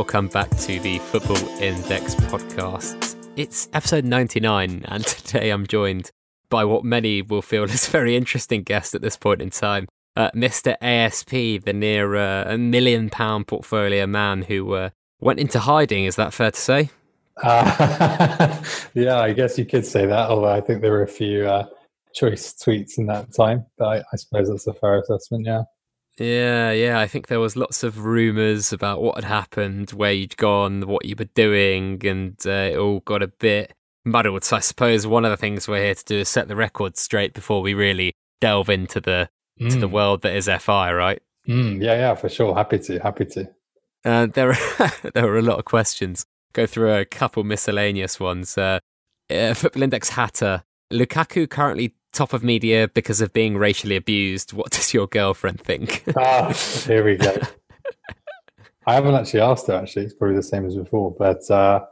welcome back to the Football Index podcast. It's episode 99, and today I'm joined by what many will feel is a very interesting guest at this point in time. Uh, Mr. ASP, the near uh, a million pound portfolio man who uh, went into hiding. Is that fair to say? Yeah, I guess you could say that, although I think there were a few uh, choice tweets in that time. But I, I suppose that's a fair assessment, yeah. Yeah, yeah. I think there was lots of rumours about what had happened, where you'd gone, what you were doing, and uh, it all got a bit muddled. So I suppose one of the things we're here to do is set the record straight before we really delve into the mm. to the mm. world that is FI, right? Mm, yeah, yeah, for sure. Happy to, happy to. Uh, there, are, there are a lot of questions. Go through a couple miscellaneous ones. Uh, uh, Football Index Hatter. Lukaku currently top of media because of being racially abused. What does your girlfriend think? ah, here we go. I haven't actually asked her. Actually, it's probably the same as before. But uh,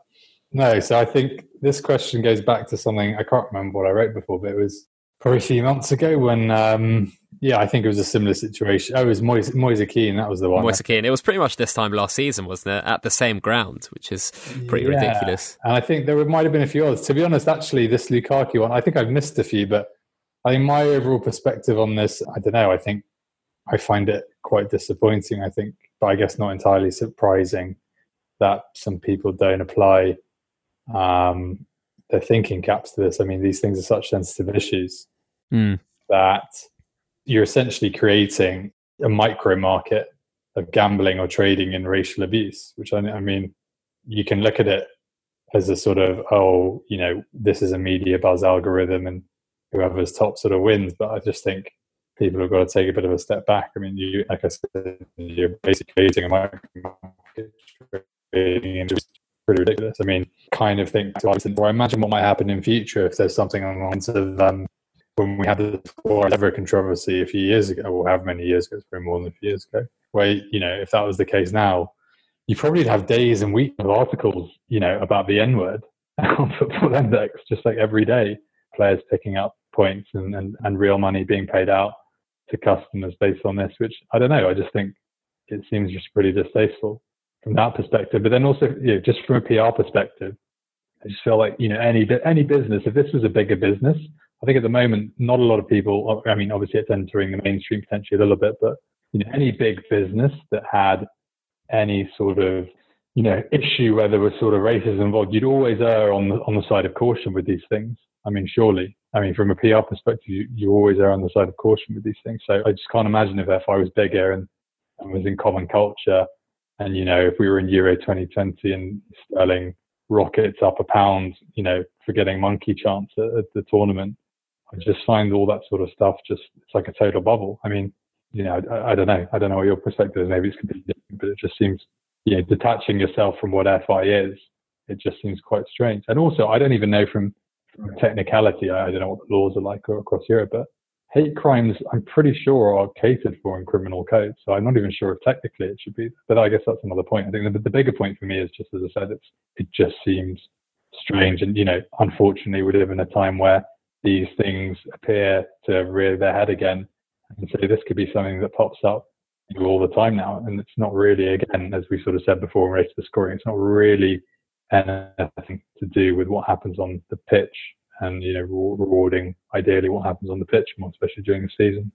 no, so I think this question goes back to something I can't remember what I wrote before, but it was probably a few months ago when um, yeah, I think it was a similar situation. Oh, it was Moise, Moise Kean, that was the one. Moise Kean. It was pretty much this time last season, wasn't it? At the same ground, which is pretty yeah. ridiculous. And I think there might have been a few others. To be honest, actually, this Lukaku one, I think I've missed a few, but I think my overall perspective on this, I don't know. I think I find it quite disappointing. I think, but I guess not entirely surprising that some people don't apply um, their thinking caps to this. I mean, these things are such sensitive issues mm. that you're essentially creating a micro market of gambling or trading in racial abuse, which I, I mean, you can look at it as a sort of, oh, you know, this is a media buzz algorithm and whoever's top sort of wins. But I just think people have got to take a bit of a step back. I mean, you, like I said, you're basically creating a market trading pretty ridiculous. I mean, kind of think, or I imagine what might happen in future if there's something along the lines of, um, when we had the floor ever controversy a few years ago, or how many years ago, it's probably more than a few years ago, where, you know, if that was the case now, you probably have days and weeks of articles, you know, about the N word on Football Index, just like every day, players picking up points and, and, and real money being paid out to customers based on this, which I don't know, I just think it seems just pretty distasteful from that perspective. But then also, you know, just from a PR perspective, I just feel like, you know, any, any business, if this was a bigger business, I think at the moment, not a lot of people, I mean, obviously it's entering the mainstream potentially a little bit, but, you know, any big business that had any sort of, you know, issue where there was sort of racism involved, you'd always err on the, on the side of caution with these things. I mean, surely. I mean, from a PR perspective, you, you always err on the side of caution with these things. So I just can't imagine if FI was bigger and, and was in common culture. And, you know, if we were in Euro 2020 and Sterling rockets up a pound, you know, for getting monkey chance at, at the tournament, I just find all that sort of stuff just it's like a total bubble. I mean, you know, I, I don't know. I don't know what your perspective is. Maybe it's completely different, but it just seems, you know, detaching yourself from what FI is, it just seems quite strange. And also, I don't even know from technicality. I, don't know what the laws are like across Europe, but hate crimes, I'm pretty sure, are catered for in criminal code. So I'm not even sure if technically it should be. But I guess that's another point. I think the, the bigger point for me is just as I said, it just seems strange. And you know, unfortunately, we live in a time where these things appear to rear their head again. And so this could be something that pops up all the time now. And it's not really, again, as we sort of said before in relation to scoring, it's not really Uh, anything to do with what happens on the pitch and, you know, rewarding ideally what happens on the pitch more, especially during the season.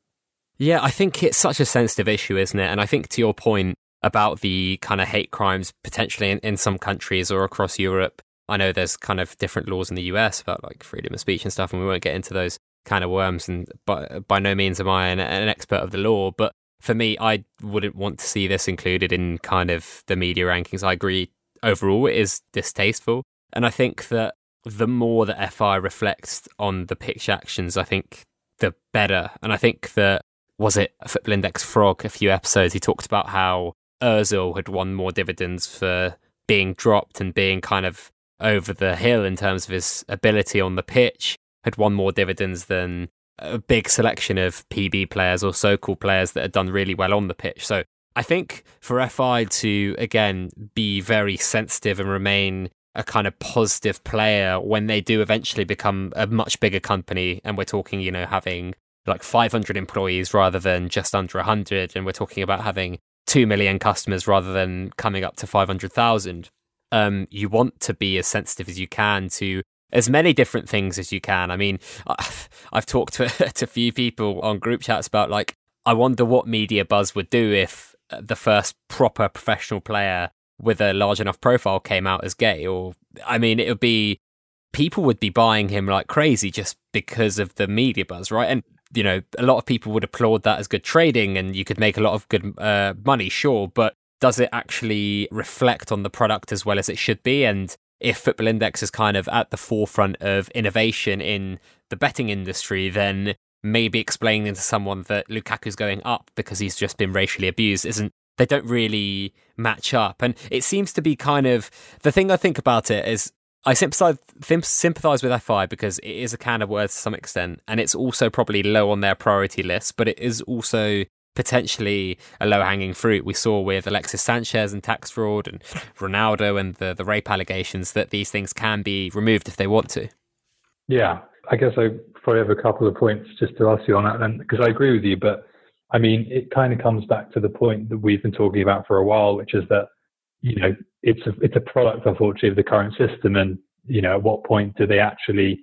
Yeah, I think it's such a sensitive issue, isn't it? And I think to your point about the kind of hate crimes potentially in, in some countries or across Europe, I know there's kind of different laws in the US about like freedom of speech and stuff, and we won't get into those kind of worms. And by, by no means am I an, an expert of the law, but for me, I wouldn't want to see this included in kind of the media rankings. I agree overall it is distasteful. And I think that the more that FI reflects on the pitch actions, I think the better. And I think that was it Football Index Frog a few episodes, he talked about how Ozil had won more dividends for being dropped and being kind of over the hill in terms of his ability on the pitch, had won more dividends than a big selection of PB players or so called players that had done really well on the pitch. So I think for FI to, again, be very sensitive and remain a kind of positive player when they do eventually become a much bigger company, and we're talking, you know, having like 500 employees rather than just under 100, and we're talking about having 2 million customers rather than coming up to 500,000. Um, you want to be as sensitive as you can to as many different things as you can. I mean, I've talked to, to a few people on group chats about like, I wonder what media buzz would do if the first proper professional player with a large enough profile came out as gay. Or, I mean, it would be people would be buying him like crazy just because of the media buzz, right? And you know, a lot of people would applaud that as good trading, and you could make a lot of good uh, money, sure, but does it actually reflect on the product as well as it should be? And if Football Index is kind of at the forefront of innovation in the betting industry, then maybe explaining to someone that Lukaku's going up because he's just been racially abused isn't they don't really match up. And it seems to be kind of the thing I think about it is I sympathize, sympathize with FI because it is a can of words to some extent, and it's also probably low on their priority list, but it is also potentially a low hanging fruit. We saw with Alexis Sanchez and tax fraud and Ronaldo and the, the rape allegations that these things can be removed if they want to. Yeah, I guess I probably have a couple of points just to ask you on that then, because I agree with you, but I mean, it kind of comes back to the point that we've been talking about for a while, which is that you know, it's a it's a product, unfortunately, of the current system. And you know, at what point do they actually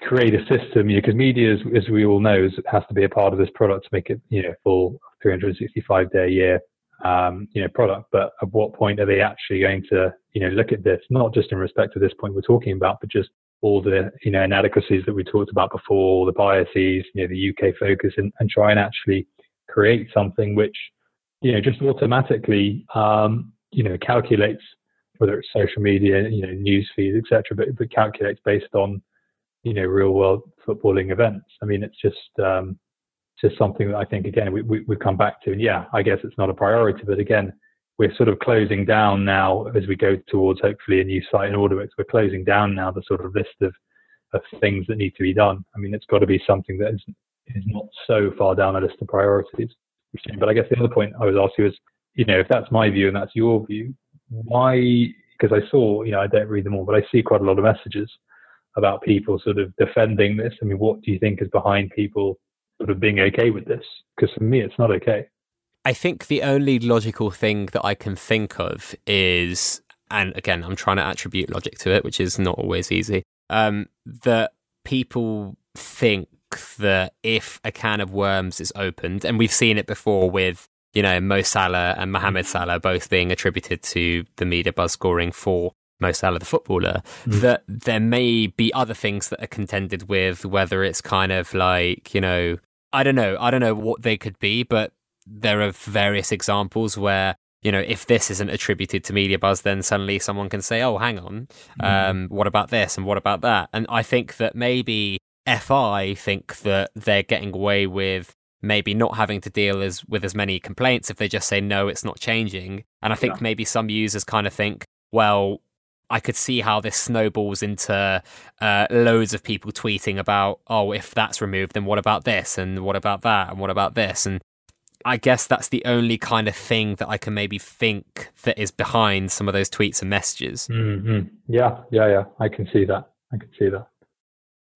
create a system? You know, because media, as, as we all know, is, has to be a part of this product to make it, you know, full 365 day a year, um, you know, product. But at what point are they actually going to, you know, look at this, not just in respect to this point we're talking about, but just all the, you know, inadequacies that we talked about before, the biases, you know, the UK focus, and, and try and actually create something which, you know, just automatically um, you know calculates whether it's social media, you know, news feeds, etc., but, but calculates based on you know real world footballing events. I mean, it's just um, just something that I think again we, we we come back to, and yeah, I guess it's not a priority, but again, we're sort of closing down now as we go towards hopefully a new site in order books. We're closing down now the sort of list of of things that need to be done. I mean, it's got to be something that is is not so far down the list of priorities. But I guess the other point I was asking is you know, if that's my view and that's your view, why? Because I saw, you know, I don't read them all, but I see quite a lot of messages about people sort of defending this. I mean, what do you think is behind people sort of being okay with this? Because for me, it's not okay. I think the only logical thing that I can think of is, and again, I'm trying to attribute logic to it, which is not always easy, um, that people think that if a can of worms is opened, and we've seen it before with you know, Mo Salah and Mohamed Salah both being attributed to the media buzz scoring for Mo Salah, the footballer, mm. that there may be other things that are contended with, whether it's kind of like, you know, I don't know, I don't know what they could be, but there are various examples where, you know, if this isn't attributed to media buzz, then suddenly someone can say, oh, hang on, mm. um, what about this and what about that? And I think that maybe FI think that they're getting away with maybe not having to deal as with as many complaints if they just say no it's not changing and i think yeah. maybe some users kind of think well i could see how this snowballs into uh, loads of people tweeting about oh if that's removed then what about this and what about that and what about this and i guess that's the only kind of thing that i can maybe think that is behind some of those tweets and messages mm-hmm. yeah yeah yeah i can see that i can see that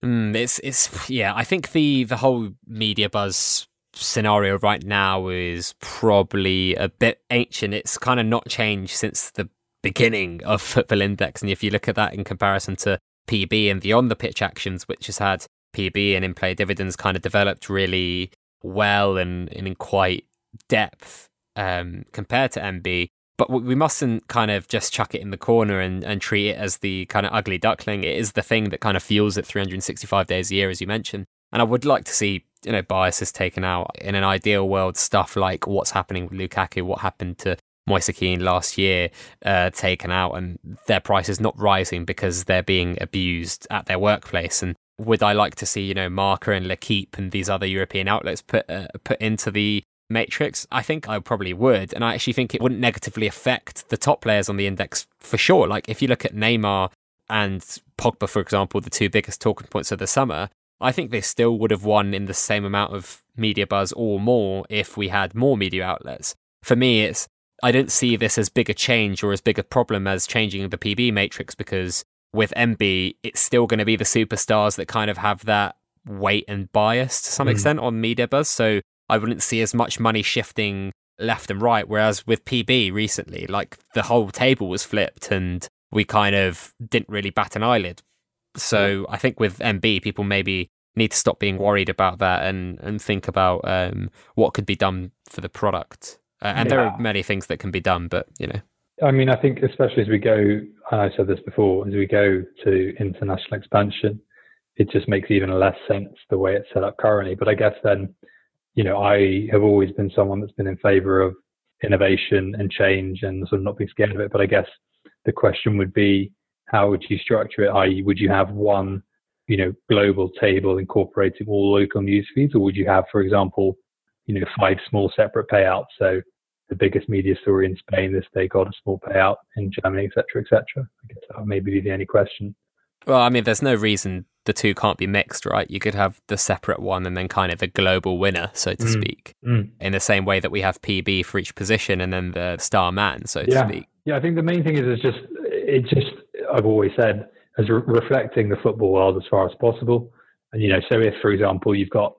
Mm, it's it's yeah. I think the the whole media buzz scenario right now is probably a bit ancient. It's kind of not changed since the beginning of Football Index. And if you look at that in comparison to PB and the on the pitch actions, which has had PB and in play dividends kind of developed really well and, and in quite depth um, compared to MB. But we mustn't kind of just chuck it in the corner and, and treat it as the kind of ugly duckling. It is the thing that kind of fuels it 365 days a year, as you mentioned. And I would like to see you know biases taken out in an ideal world stuff like what's happening with Lukaku what happened to Moise Kean last year uh, taken out and their prices not rising because they're being abused at their workplace and would I like to see you know Marca and L'Equipe and these other European outlets put uh, put into the matrix I think I probably would and I actually think it wouldn't negatively affect the top players on the index for sure like if you look at Neymar and Pogba for example the two biggest talking points of the summer I think they still would have won in the same amount of media buzz or more if we had more media outlets. For me, it's I don't see this as big a change or as big a problem as changing the PB matrix because with MB, it's still going to be the superstars that kind of have that weight and bias to some mm. extent on media buzz. So I wouldn't see as much money shifting left and right. Whereas with PB recently, like the whole table was flipped and we kind of didn't really bat an eyelid. So I think with MB, people maybe need to stop being worried about that and, and think about um, what could be done for the product. Uh, and yeah. there are many things that can be done, but you know. I mean, I think especially as we go, and I said this before, as we go to international expansion, it just makes even less sense the way it's set up currently. But I guess then, you know, I have always been someone that's been in favor of innovation and change and sort of not being scared of it. But I guess the question would be, how would you structure it? I.e., would you have one, you know, global table incorporating all local news feeds, or would you have, for example, you know, five small separate payouts? So the biggest media story in Spain this day got a small payout in Germany, etc., etc. I guess that would maybe be the only question. Well, I mean, there's no reason the two can't be mixed, right? You could have the separate one and then kind of the global winner, so to mm. speak, mm. in the same way that we have PB for each position and then the star man, so yeah. to speak. Yeah, I think the main thing is is just it just I've always said as re- reflecting the football world as far as possible. And you know, so if for example you've got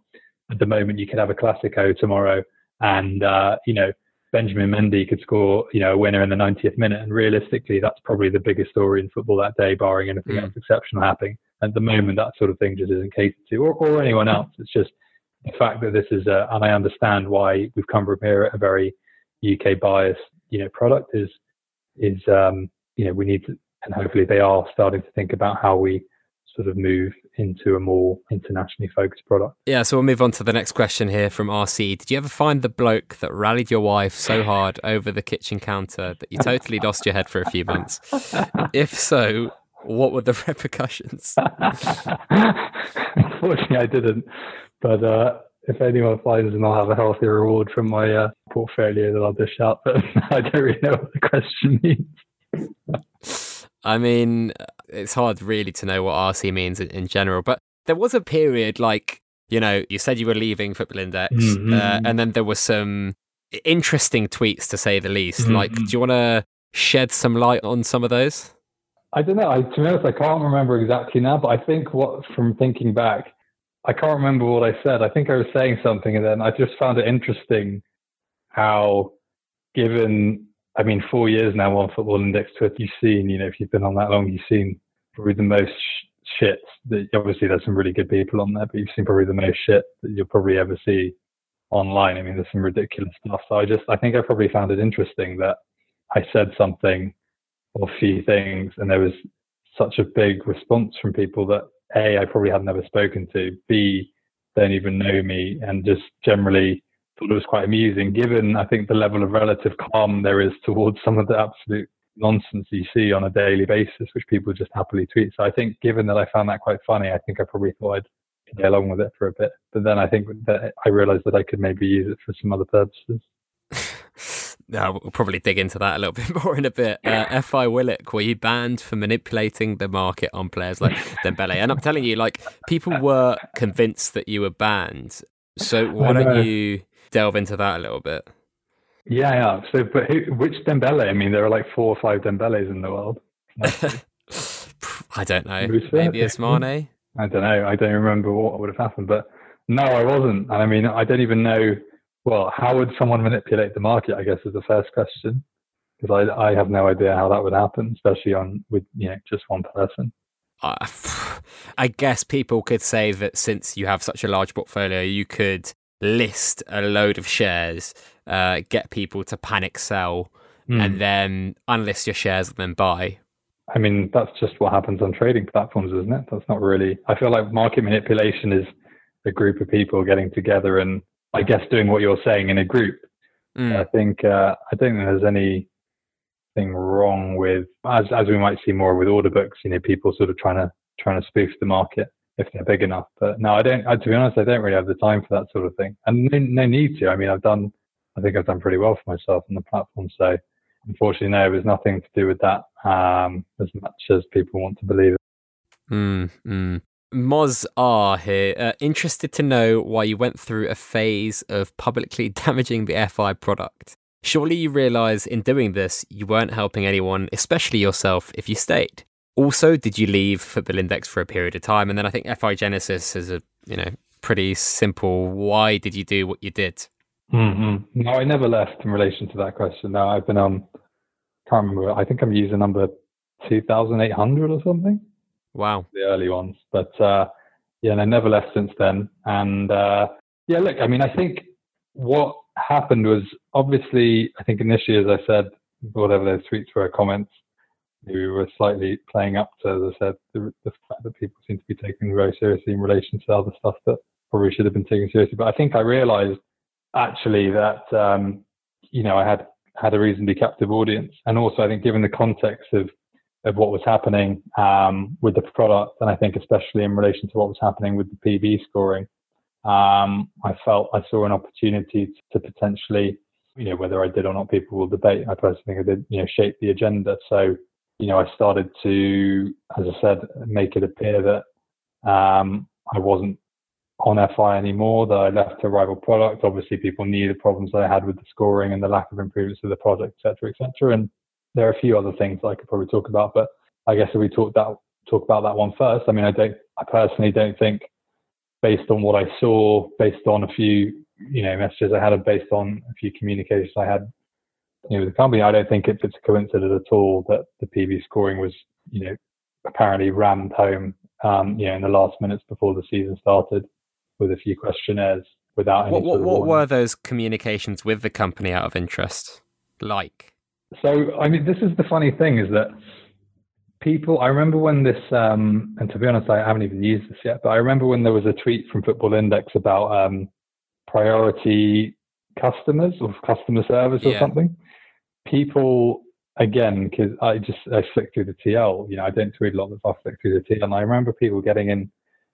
at the moment you could have a Classico tomorrow, and uh, you know Benjamin Mendy could score you know a winner in the 90th minute, and realistically that's probably the biggest story in football that day, barring anything mm. else exceptional happening. At the moment, that sort of thing just isn't catered to, or, or anyone else. It's just the fact that this is a, and I understand why we've come from here at a very UK biased, you know, product is is um, you know we need to, and hopefully they are starting to think about how we sort of move into a more internationally focused product. Yeah, so we'll move on to the next question here from RC. Did you ever find the bloke that rallied your wife so hard over the kitchen counter that you totally lost your head for a few months? If so, what were the repercussions? Unfortunately, I didn't. But uh, if anyone finds them, I'll have a healthy reward from my uh, portfolio that I'll dish out. But I don't really know what the question means. I mean, it's hard really to know what RC means in, in, general, but there was a period like, you know, you said you were leaving Football Index, mm-hmm. uh, and then there were some interesting tweets to say the least. Mm-hmm. Like, do you want to shed some light on some of those? I don't know. I, to be honest, I can't remember exactly now, but I think what, from thinking back, I can't remember what I said. I think I was saying something, and then I just found it interesting how, given, I mean, four years now on Football Index Twitter, you've seen, you know, if you've been on that long, you've seen probably the most shit. That obviously there's some really good people on there, but you've seen probably the most shit that you'll probably ever see online. I mean, there's some ridiculous stuff. So I just, I think I probably found it interesting that I said something or a few things, and there was such a big response from people that a, I probably had never spoken to, B, don't even know me, and just generally thought it was quite amusing, given I think the level of relative calm there is towards some of the absolute nonsense you see on a daily basis, which people just happily tweet. So I think, given that I found that quite funny, I think I probably thought I'd play along with it for a bit. But then I think that I realized that I could maybe use it for some other purposes. Uh, we'll probably dig into that a little bit more in a bit. Uh, Fi Willock, were you banned for manipulating the market on players like Dembele? And I'm telling you, like people were convinced that you were banned. So why don't you delve into that a little bit? Yeah, yeah. So, but who, which Dembele? I mean, there are like four or five Dembeles in the world. I don't know. Maybe it's Mane. I don't know. I don't remember what would have happened, but no, I wasn't. And I mean, I don't even know well, how would someone manipulate the market? I guess is the first question, because I I have no idea how that would happen, especially on with you know just one person. Uh, I guess people could say that since you have such a large portfolio, you could list a load of shares, uh, get people to panic sell, mm. and then unlist your shares and then buy. I mean, that's just what happens on trading platforms, isn't it? That's not really. I feel like market manipulation is a group of people getting together and I guess doing what you're saying in a group. Mm. I think uh, I don't think there's anything wrong with as as we might see more with order books. You know, people sort of trying to trying to spoof the market if they're big enough. But no, I don't. I, to be honest, I don't really have the time for that sort of thing, and no, no need to. I mean, I've done. I think I've done pretty well for myself on the platform. So unfortunately, no, it was nothing to do with that um, as much as people want to believe it. Mm, mm. Moz R here, uh, interested to know why you went through a phase of publicly damaging the FI product. Surely you realize in doing this, you weren't helping anyone, especially yourself, if you stayed. Also, did you leave Football Index for a period of time? And then I think FI Genesis is a, you know, pretty simple. Why did you do what you did? Mm-hmm. No, I never left in relation to that question. No, I've been on. Can't remember. I think I'm using number two thousand eight hundred or something. Wow, the early ones. But uh, yeah, and I never left since then. And uh, yeah, look, I mean, I think what happened was obviously, I think initially, as I said, whatever those tweets were, comments, we were slightly playing up to, as I said, the, the fact that people seem to be taking very seriously in relation to other stuff that probably should have been taken seriously. But I think I realized actually that, um, you know, I had had a reasonably captive audience. And also, I think given the context of, of what was happening um, with the product, and I think especially in relation to what was happening with the PB scoring, um, I felt I saw an opportunity to potentially, you know, whether I did or not, people will debate. I personally think I did, you know, shape the agenda. So, you know, I started to, as I said, make it appear that um, I wasn't on FI anymore, that I left a rival product. Obviously, people knew the problems that I had with the scoring and the lack of improvements to the product, et cetera, et cetera. And there are a few other things I could probably talk about, but I guess if we talk that talk about that one first, I mean, I don't, I personally don't think, based on what I saw, based on a few, you know, messages I had, based on a few communications I had, you know, with the company, I don't think it's, it's a coincidence at all that the PB scoring was, you know, apparently rammed home, um, you know, in the last minutes before the season started with a few questionnaires without any. What, what, what were those communications with the company out of interest like? So, I mean, this is the funny thing is that people, I remember when this, um, and to be honest, I haven't even used this yet, but I remember when there was a tweet from Football Index about um, priority customers or customer service or yeah. something. People, again, because I just, I flicked through the TL, you know, I don't tweet a lot of stuff, I flick through the TL, and I remember people getting in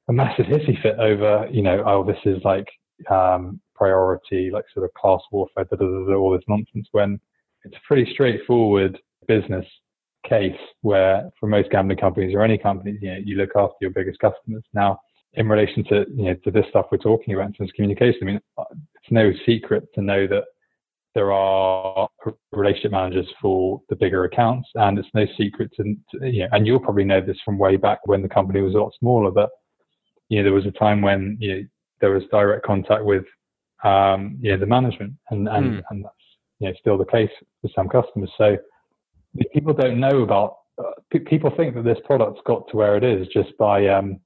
a massive hissy fit over, you know, oh, this is like um, priority, like sort of class warfare, da, all this nonsense. When it's a pretty straightforward business case where, for most gambling companies or any companies, you know, you look after your biggest customers. Now, in relation to you know to this stuff we're talking about in terms of communication, I mean, it's no secret to know that there are relationship managers for the bigger accounts, and it's no secret to, to you know, and you'll probably know this from way back when the company was a lot smaller But you know, there was a time when you know, there was direct contact with um, you know, the management, and and, mm. and that's you know, still the case for some customers. So people don't know about. Uh, p- people think that this product's got to where it is just by um,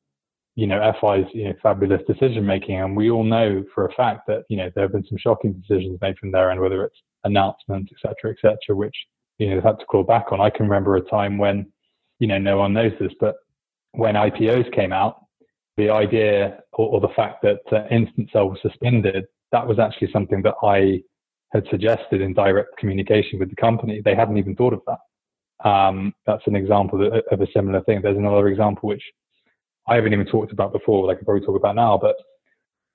you know FI's you know fabulous decision making, and we all know for a fact that you know there have been some shocking decisions made from their end, whether it's announcements, etc., etc., which you know they've had to call back on. I can remember a time when you know no one knows this, but when IPOs came out, the idea or, or the fact that uh, instant was suspended, that was actually something that I had suggested in direct communication with the company. They hadn't even thought of that. Um, that's an example of, a similar thing. There's another example which I haven't even talked about before, that I could probably talk about now, but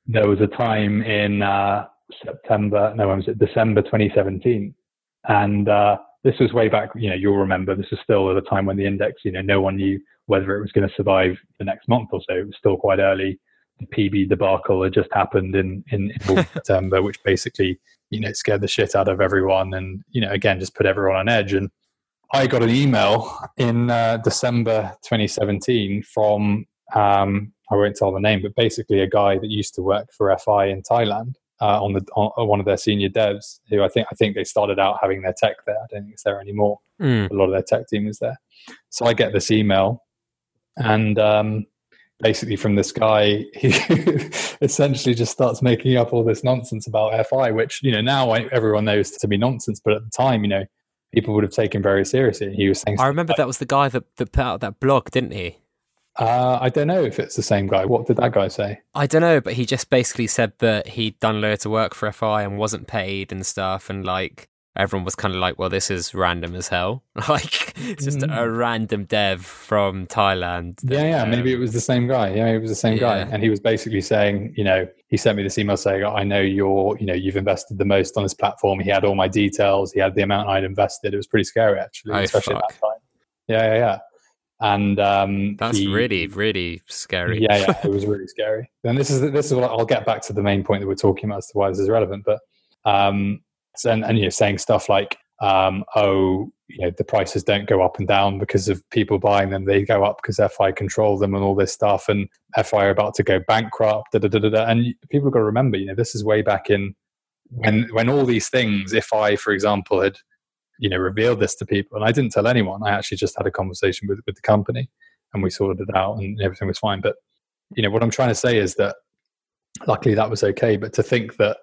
there was a time in uh, September, no, when was it? December 2017. And uh, this was way back, you know, you'll remember this was still at a time when the index, you know, no one knew whether it was going to survive the next month or so. It was still quite early. The PB debacle had just happened in, in, in September, which basically, you know, scared the shit out of everyone and, you know, again, just put everyone on edge. And I got an email in uh, December 2017 from, um, I won't tell the name, but basically a guy that used to work for FI in Thailand. Uh, on the on one of their senior devs, who I think I think they started out having their tech there. I don't think it's there anymore. Mm. A lot of their tech team is there. So I get this email and um, basically from this guy he essentially just starts making up all this nonsense about fi which you know now everyone knows to be nonsense but at the time you know people would have taken very seriously he was saying i remember like, that was the guy that, that put out that blog didn't he uh, I don't know if it's the same guy. What did that guy say? I don't know, but he just basically said that he'd done loads of work for FI and wasn't paid and stuff, and like everyone was kind of like, well, this is random as hell. like, it's just mm. a random dev from Thailand. That, yeah, yeah. Um, maybe it was the same guy. Yeah, it was the same yeah. guy. And he was basically saying, you know, he sent me this email saying, I know you're, you know, you've invested the most on this platform. He had all my details. He had the amount I'd invested. It was pretty scary, actually, oh, especially fuck. at that time. Yeah, yeah, yeah. And um, that's he, really, really scary. Yeah, yeah, it was really scary. And this is this is what I'll get back to the main point that we're talking about as to why this is relevant. But um, and, and you know saying stuff like um, oh you know the prices don't go up and down because of people buying them they go up because fi control them and all this stuff and fi are about to go bankrupt da, da, da, da, and people have got to remember you know this is way back in when when all these things, if I, for example, had you know revealed this to people, and I didn't tell anyone, I actually just had a conversation with with the company, and we sorted it out, and everything was fine. But you know what I'm trying to say is that luckily that was okay. But to think that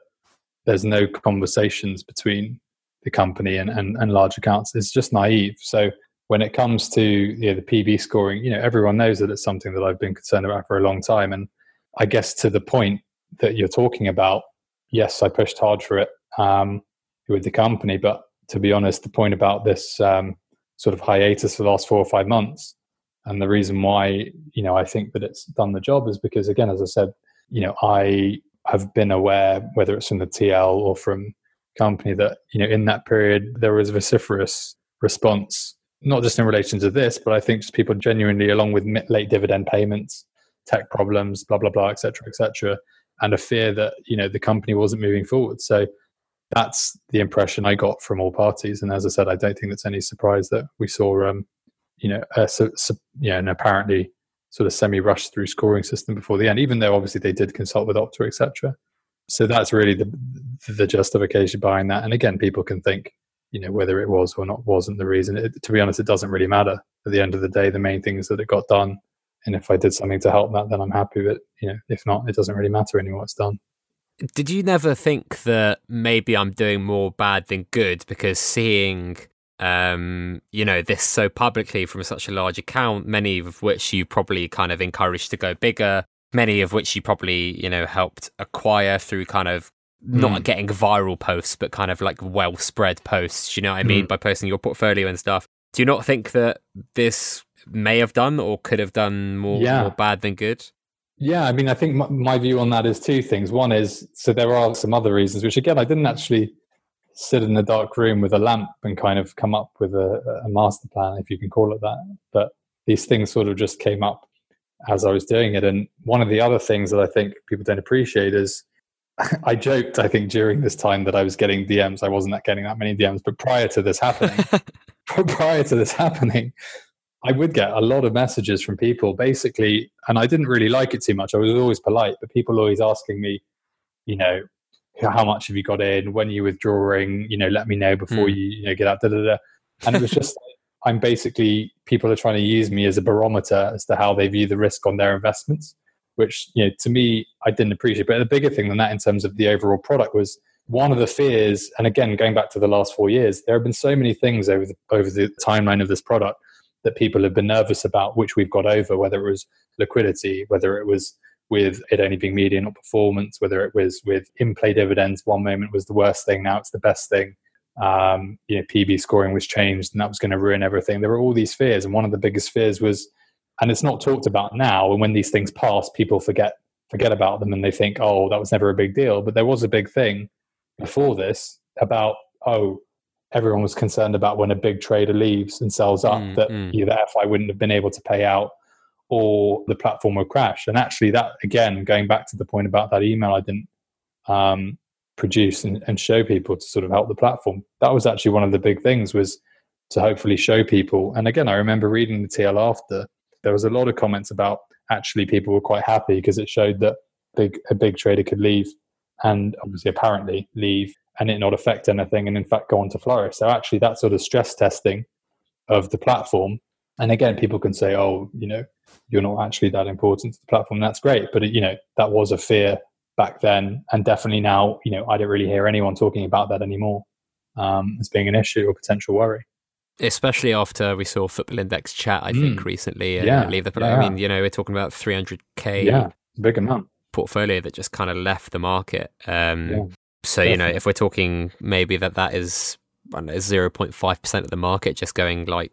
there's no conversations between the company and, and, and large accounts is just naive. So when it comes to you know, the PB scoring, you know, everyone knows that it's something that I've been concerned about for a long time. And I guess to the point that you're talking about, yes, I pushed hard for it um, with the company. But to be honest, the point about this um, sort of hiatus for the last four or five months, and the reason why, you know, I think that it's done the job is because, again, as I said, you know, I have been aware, whether it's from the TL or from company, that, you know, in that period, there was a vociferous response, not just in relation to this, but I think just people genuinely, along with late dividend payments, tech problems, blah, blah, blah, etc., cetera, et cetera, and a fear that, you know, the company wasn't moving forward. So that's the impression I got from all parties. And as I said, I don't think it's any surprise that we saw, um, you know, a, so, so, know, an apparently sort of semi-rush through scoring system before the end, even though obviously they did consult with Opta, etc. So that's really the the justification behind that. And again, people can think, you know, whether it was or not wasn't the reason. It, to be honest, it doesn't really matter. At the end of the day, the main thing is that it got done. And if I did something to help that, then I'm happy. But you know, if not, it doesn't really matter anymore. It's done. Did you never think that maybe I'm doing more bad than good because seeing um, you know, this so publicly from such a large account, many of which you probably kind of encouraged to go bigger, many of which you probably, you know, helped acquire through kind of not mm. getting viral posts, but kind of like well spread posts, you know what I mean, mm. by posting your portfolio and stuff. Do you not think that this may have done or could have done more, yeah. more bad than good? Yeah, I mean, I think my, my, view on that is two things. One is so there are some other reasons, which again, I didn't actually sit in a dark room with a lamp and kind of come up with a, a master plan, if you can call it that. But these things sort of just came up as I was doing it. And one of the other things that I think people don't appreciate is I joked, I think, during this time that I was getting DMs. I wasn't getting that many DMs, but prior to this happening, prior to this happening, I would get a lot of messages from people basically, and I didn't really like it too much. I was always polite, but people always asking me, you know, how much have you got in? When are you withdrawing? You know, let me know before mm. you, you know, get out. Da, da, da. And it was just, I'm basically, people are trying to use me as a barometer as to how they view the risk on their investments, which, you know, to me, I didn't appreciate. But the bigger thing than that in terms of the overall product was one of the fears. And again, going back to the last four years, there have been so many things over the, over the timeline of this product that people have been nervous about, which we've got over, whether it was liquidity, whether it was with it only being media or performance, whether it was with in play dividends, one moment was the worst thing, now it's the best thing. Um, you know, PB scoring was changed and that was going to ruin everything. There were all these fears, and one of the biggest fears was, and it's not talked about now. And when these things pass, people forget forget about them and they think, oh, that was never a big deal. But there was a big thing before this about, oh, everyone was concerned about when a big trader leaves and sells up mm, that mm. either FI wouldn't have been able to pay out or the platform would crash. And actually, that again, going back to the point about that email I didn't um, produce and, and, show people to sort of help the platform, that was actually one of the big things was to hopefully show people. And again, I remember reading the TL after there was a lot of comments about actually people were quite happy because it showed that big a big trader could leave and obviously apparently leave and it not affect anything and in fact go on to flourish. So actually that sort of stress testing of the platform and again people can say oh you know you're not actually that important to the platform. That's great, but you know that was a fear back then, and definitely now. You know, I don't really hear anyone talking about that anymore um, as being an issue or potential worry. Especially after we saw Football Index chat, I mm. think recently. Uh, yeah, leave the. Yeah. I mean, you know, we're talking about 300k. Yeah, big amount portfolio that just kind of left the market. Um, yeah, so definitely. you know, if we're talking maybe that that is zero point five percent of the market just going like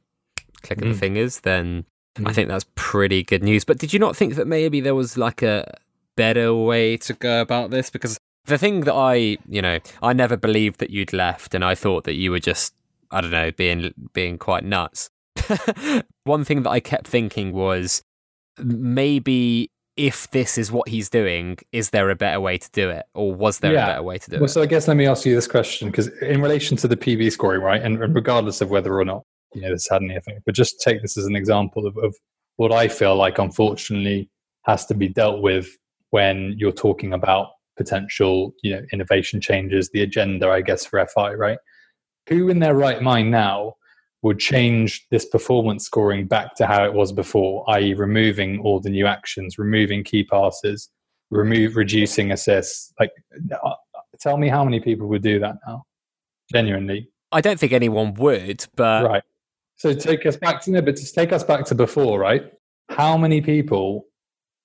click of mm. the fingers, then Mm. I think that's pretty good news. But did you not think that maybe there was like a better way to go about this? Because the thing that I, you know, I never believed that you'd left, and I thought that you were just, I don't know, being being quite nuts. One thing that I kept thinking was maybe if this is what he's doing, is there a better way to do it, or was there yeah. a better way to do well, it? So I guess let me ask you this question because in relation to the PB scoring, right, and, and regardless of whether or not you know this had any effect. But just take this as an example of, of what I feel like, unfortunately, has to be dealt with when you're talking about potential, you know, innovation changes, the agenda, I guess, for FI, right? Who in their right mind now would change this performance scoring back to how it was before, i.e., removing all the new actions, removing key passes, remove reducing assists. Like, uh, tell me how many people would do that now? Genuinely, I don't think anyone would, but right. So take us back to no, but just take us back to before, right? How many people,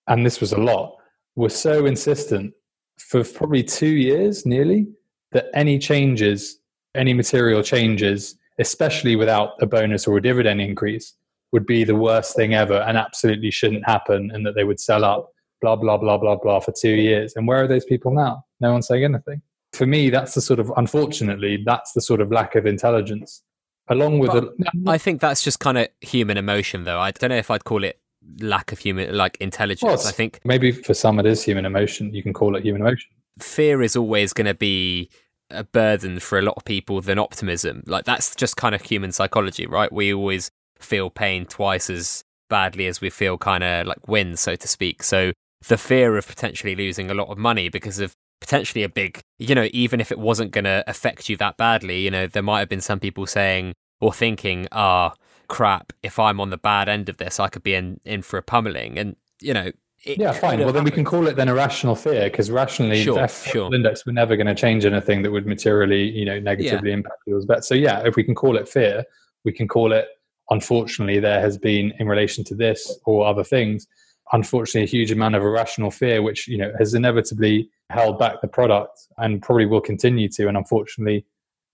and this was a lot, were so insistent for probably two years, nearly, that any changes, any material changes especially without a bonus or a dividend increase, would be the worst thing ever and absolutely shouldn't happen and that they would sell up, blah, blah, blah, blah, blah, for two years. And where are those people now? No one's saying anything. For me, that's the sort of, unfortunately, that's the sort of lack of intelligence. Along with the, I think that's just kind of human emotion, though. I don't know if I'd call it lack of human, like intelligence. Well, I think maybe for some it is human emotion. You can call it human emotion. Fear is always going to be a burden for a lot of people than optimism. Like that's just kind of human psychology, right? We always feel pain twice as badly as we feel kind of like win, so to speak. So the fear of potentially losing a lot of money because of potentially a big, you know, even if it wasn't going to affect you that badly, you know, there might have been some people saying or thinking, ah, oh, crap, if I'm on the bad end of this, I could be in, in for a pummeling. And, you know, yeah, fine. Well, then we can call it then irrational fear because rationally, sure, the sure. index, we're never going to change anything that would materially, you know, negatively yeah. impact people's bets. So yeah, if we can call it fear, we can call it. Unfortunately, there has been in relation to this or other things, unfortunately, a huge amount of irrational fear, which you know has inevitably held back the product and probably will continue to. And unfortunately,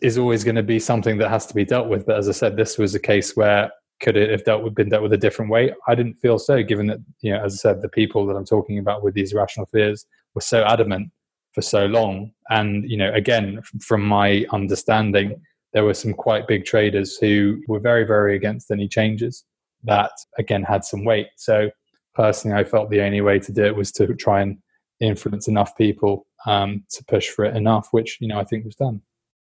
is always going to be something that has to be dealt with. But as I said, this was a case where could it have dealt with, been dealt with a different way? I didn't feel so, given that, you know, as I said, the people that I'm talking about with these rational fears were so adamant for so long. And, you know, again, from my understanding, there were some quite big traders who were very, very against any changes that, again, had some weight. So personally, I felt the only way to do it was to try and influence enough people um, to push for it enough, which, you know, I think was done.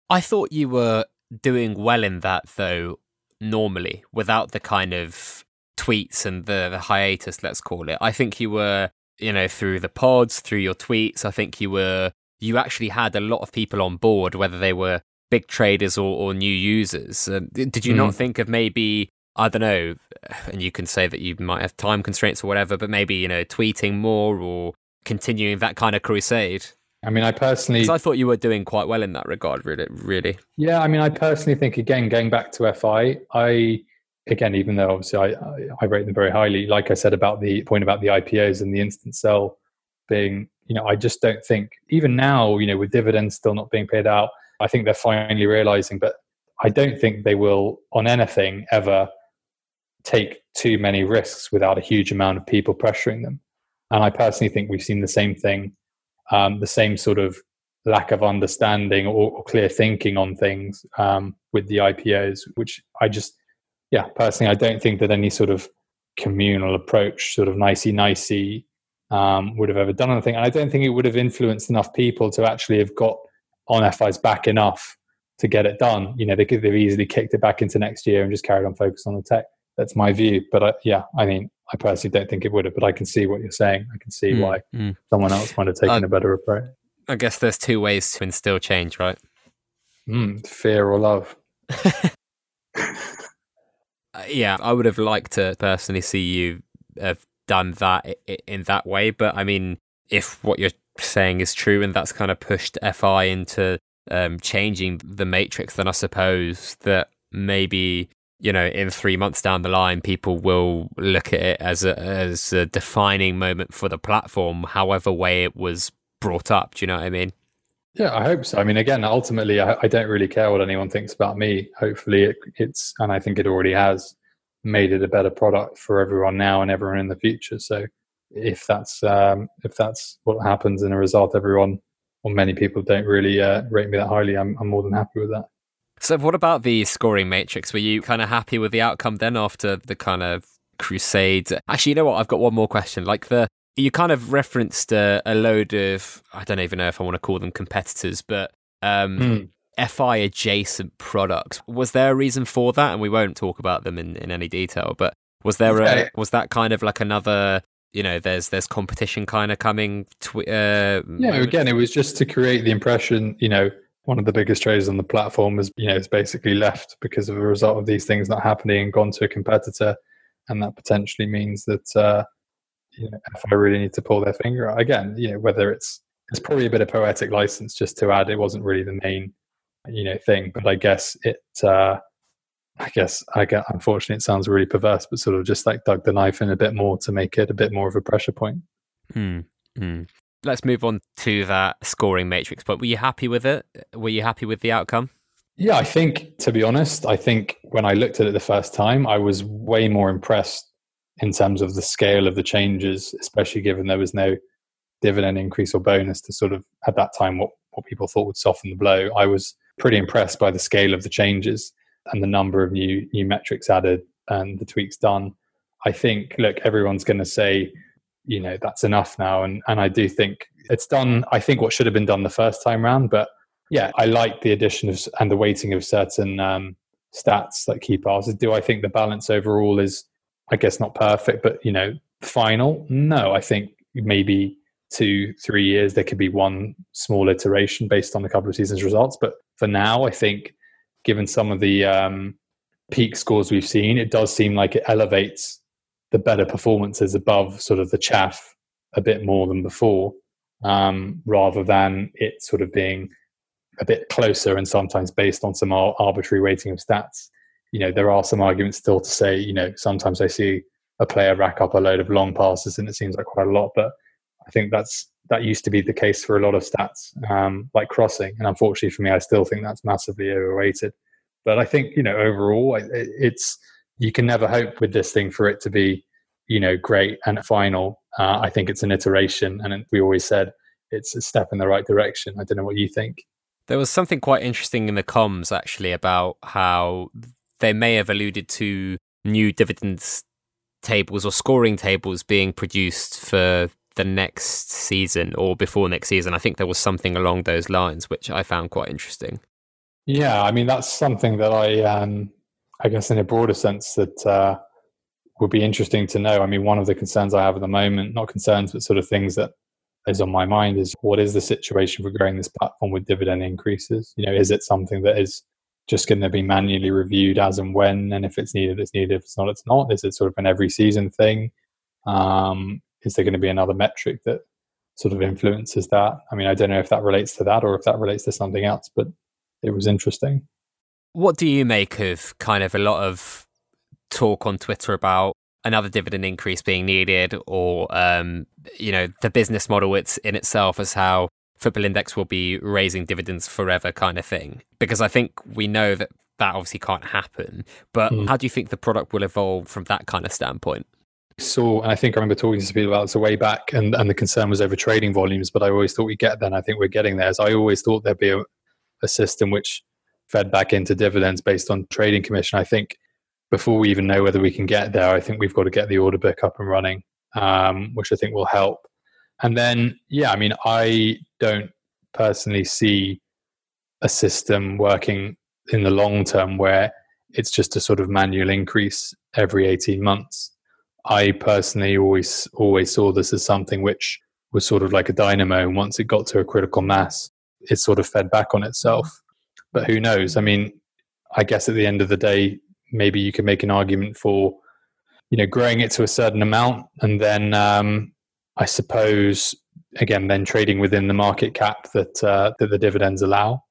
I thought you were doing well in that, though, normally without the kind of tweets and the, the hiatus, let's call it. I think you were, you know, through the pods, through your tweets, I think you were, you actually had a lot of people on board, whether they were big traders or, or new users. Uh, did you mm. not think of maybe, I don't know, and you can say that you might have time constraints or whatever, but maybe, you know, tweeting more or continuing that kind of crusade? I mean, I personally, I thought you were doing quite well in that regard. Really, really. Yeah, I mean, I personally think again, going back to FI, I again, even though obviously I, I rate them very highly, like I said about the point about the IPOs and the instant sell being, you know, I just don't think even now, you know, with dividends still not being paid out, I think they're finally realizing, but I don't think they will on anything ever take too many risks without a huge amount of people pressuring them. And I personally think we've seen the same thing um, the same sort of lack of understanding or, or clear thinking on things um, with the IPOs, which I just, yeah, personally, I don't think that any sort of communal approach, sort of nicey nicey, um, would have ever done anything. And I don't think it would have influenced enough people to actually have got on FI's back enough to get it done. You know, they could have easily kicked it back into next year and just carried on focus on the tech. That's my view. But I, yeah, I mean, I personally don't think it would have, but I can see what you're saying. I can see mm, why mm. someone else might have taken uh, a better approach. I guess there's two ways to instill change, right? Mm, fear or love. uh, yeah, I would have liked to personally see you have done that in that way, but I mean, if what you're saying is true and that's kind of pushed FI into um, changing the matrix, then I suppose that maybe you know, in three months down the line, people will look at it as a as a defining moment for the platform, however way it was brought up. Do you know what I mean? Yeah, I hope so. I mean, again, ultimately, I, I don't really care what anyone thinks about me. Hopefully, it, it's and I think it already has made it a better product for everyone now and everyone in the future. So, if that's um, if that's what happens in a result, everyone or many people don't really uh, rate me that highly. I'm, I'm more than happy with that. So, what about the scoring matrix? Were you kind of happy with the outcome then after the kind of crusade? Actually, you know what? I've got one more question. Like the you kind of referenced a, a load of I don't even know if I want to call them competitors, but um, mm. FI adjacent products. Was there a reason for that? And we won't talk about them in, in any detail, but was there okay. a was that kind of like another you know there's there's competition kind of coming. Tw- uh, yeah, again, it was just to create the impression. You know, one of the biggest traders on the platform was you know is basically left because of a result of these things not happening and gone to a competitor, and that potentially means that uh, you know if I really need to pull their finger out again. You know, whether it's it's probably a bit of poetic license just to add it wasn't really the main you know thing, but I guess it. Uh, I guess I get unfortunately it sounds really perverse, but sort of just like dug the knife in a bit more to make it a bit more of a pressure point. Mm, mm. Let's move on to that scoring matrix. But were you happy with it? Were you happy with the outcome? Yeah, I think to be honest, I think when I looked at it the first time, I was way more impressed in terms of the scale of the changes, especially given there was no dividend increase or bonus to sort of at that time what, what people thought would soften the blow. I was pretty impressed by the scale of the changes and the number of new new metrics added and the tweaks done. I think look, everyone's going to say, you know, that's enough now, and and I do think it's done. I think what should have been done the first time round, but yeah, I like the addition of and the weighting of certain um, stats like key passes. Do I think the balance overall is, I guess, not perfect, but you know, final? No, I think maybe two, three years there could be one small iteration based on a couple of seasons' results. But for now, I think given some of the um, peak scores we've seen, it does seem like it elevates the better performances above sort of the chaff a bit more than before, um, rather than it sort of being a bit closer and sometimes based on some arbitrary weighting of stats. You know, there are some arguments still to say, you know, sometimes I see a player rack up a load of long passes and it seems like quite a lot, but I think that's that used to be the case for a lot of stats, um, like crossing. And unfortunately for me, I still think that's massively overrated. But I think you know overall, it's you can never hope with this thing for it to be you know great and final. Uh, I think it's an iteration, and we always said it's a step in the right direction. I don't know what you think. There was something quite interesting in the comms actually about how they may have alluded to new dividends tables or scoring tables being produced for the next season or before next season. I think there was something along those lines, which I found quite interesting. Yeah, I mean that's something that I, um, I guess, in a broader sense, that uh, would be interesting to know. I mean, one of the concerns I have at the moment, not concerns, but sort of things that is on my mind, is what is the situation for growing this platform with dividend increases? You know, is it something that is just going to be manually reviewed as and when, and if it's needed, it's needed. If it's not, it's not. Is it sort of an every season thing? Um, is there going to be another metric that sort of influences that? I mean, I don't know if that relates to that or if that relates to something else, but it was interesting. What do you make of kind of a lot of talk on Twitter about another dividend increase being needed, or um, you know, the business model it's in itself as how Football Index will be raising dividends forever, kind of thing? Because I think we know that that obviously can't happen. But mm. how do you think the product will evolve from that kind of standpoint? saw, and I think I remember talking to some people about this a way back, and, and the concern was over trading volumes, but I always thought we'd get there, and I think we're getting there. As I always thought there'd be a, a system which fed back into dividends based on trading commission. I think before we even know whether we can get there, I think we've got to get the order book up and running, um, which I think will help. And then, yeah, I mean, I don't personally see a system working in the long term where it's just a sort of manual increase every 18 months. I personally always always saw this as something which was sort of like a dynamo, and once it got to a critical mass, it sort of fed back on itself. But who knows? I mean, I guess at the end of the day, maybe you can make an argument for, you know, growing it to a certain amount, and then um, I suppose again, then trading within the market cap that uh, that the dividends allow.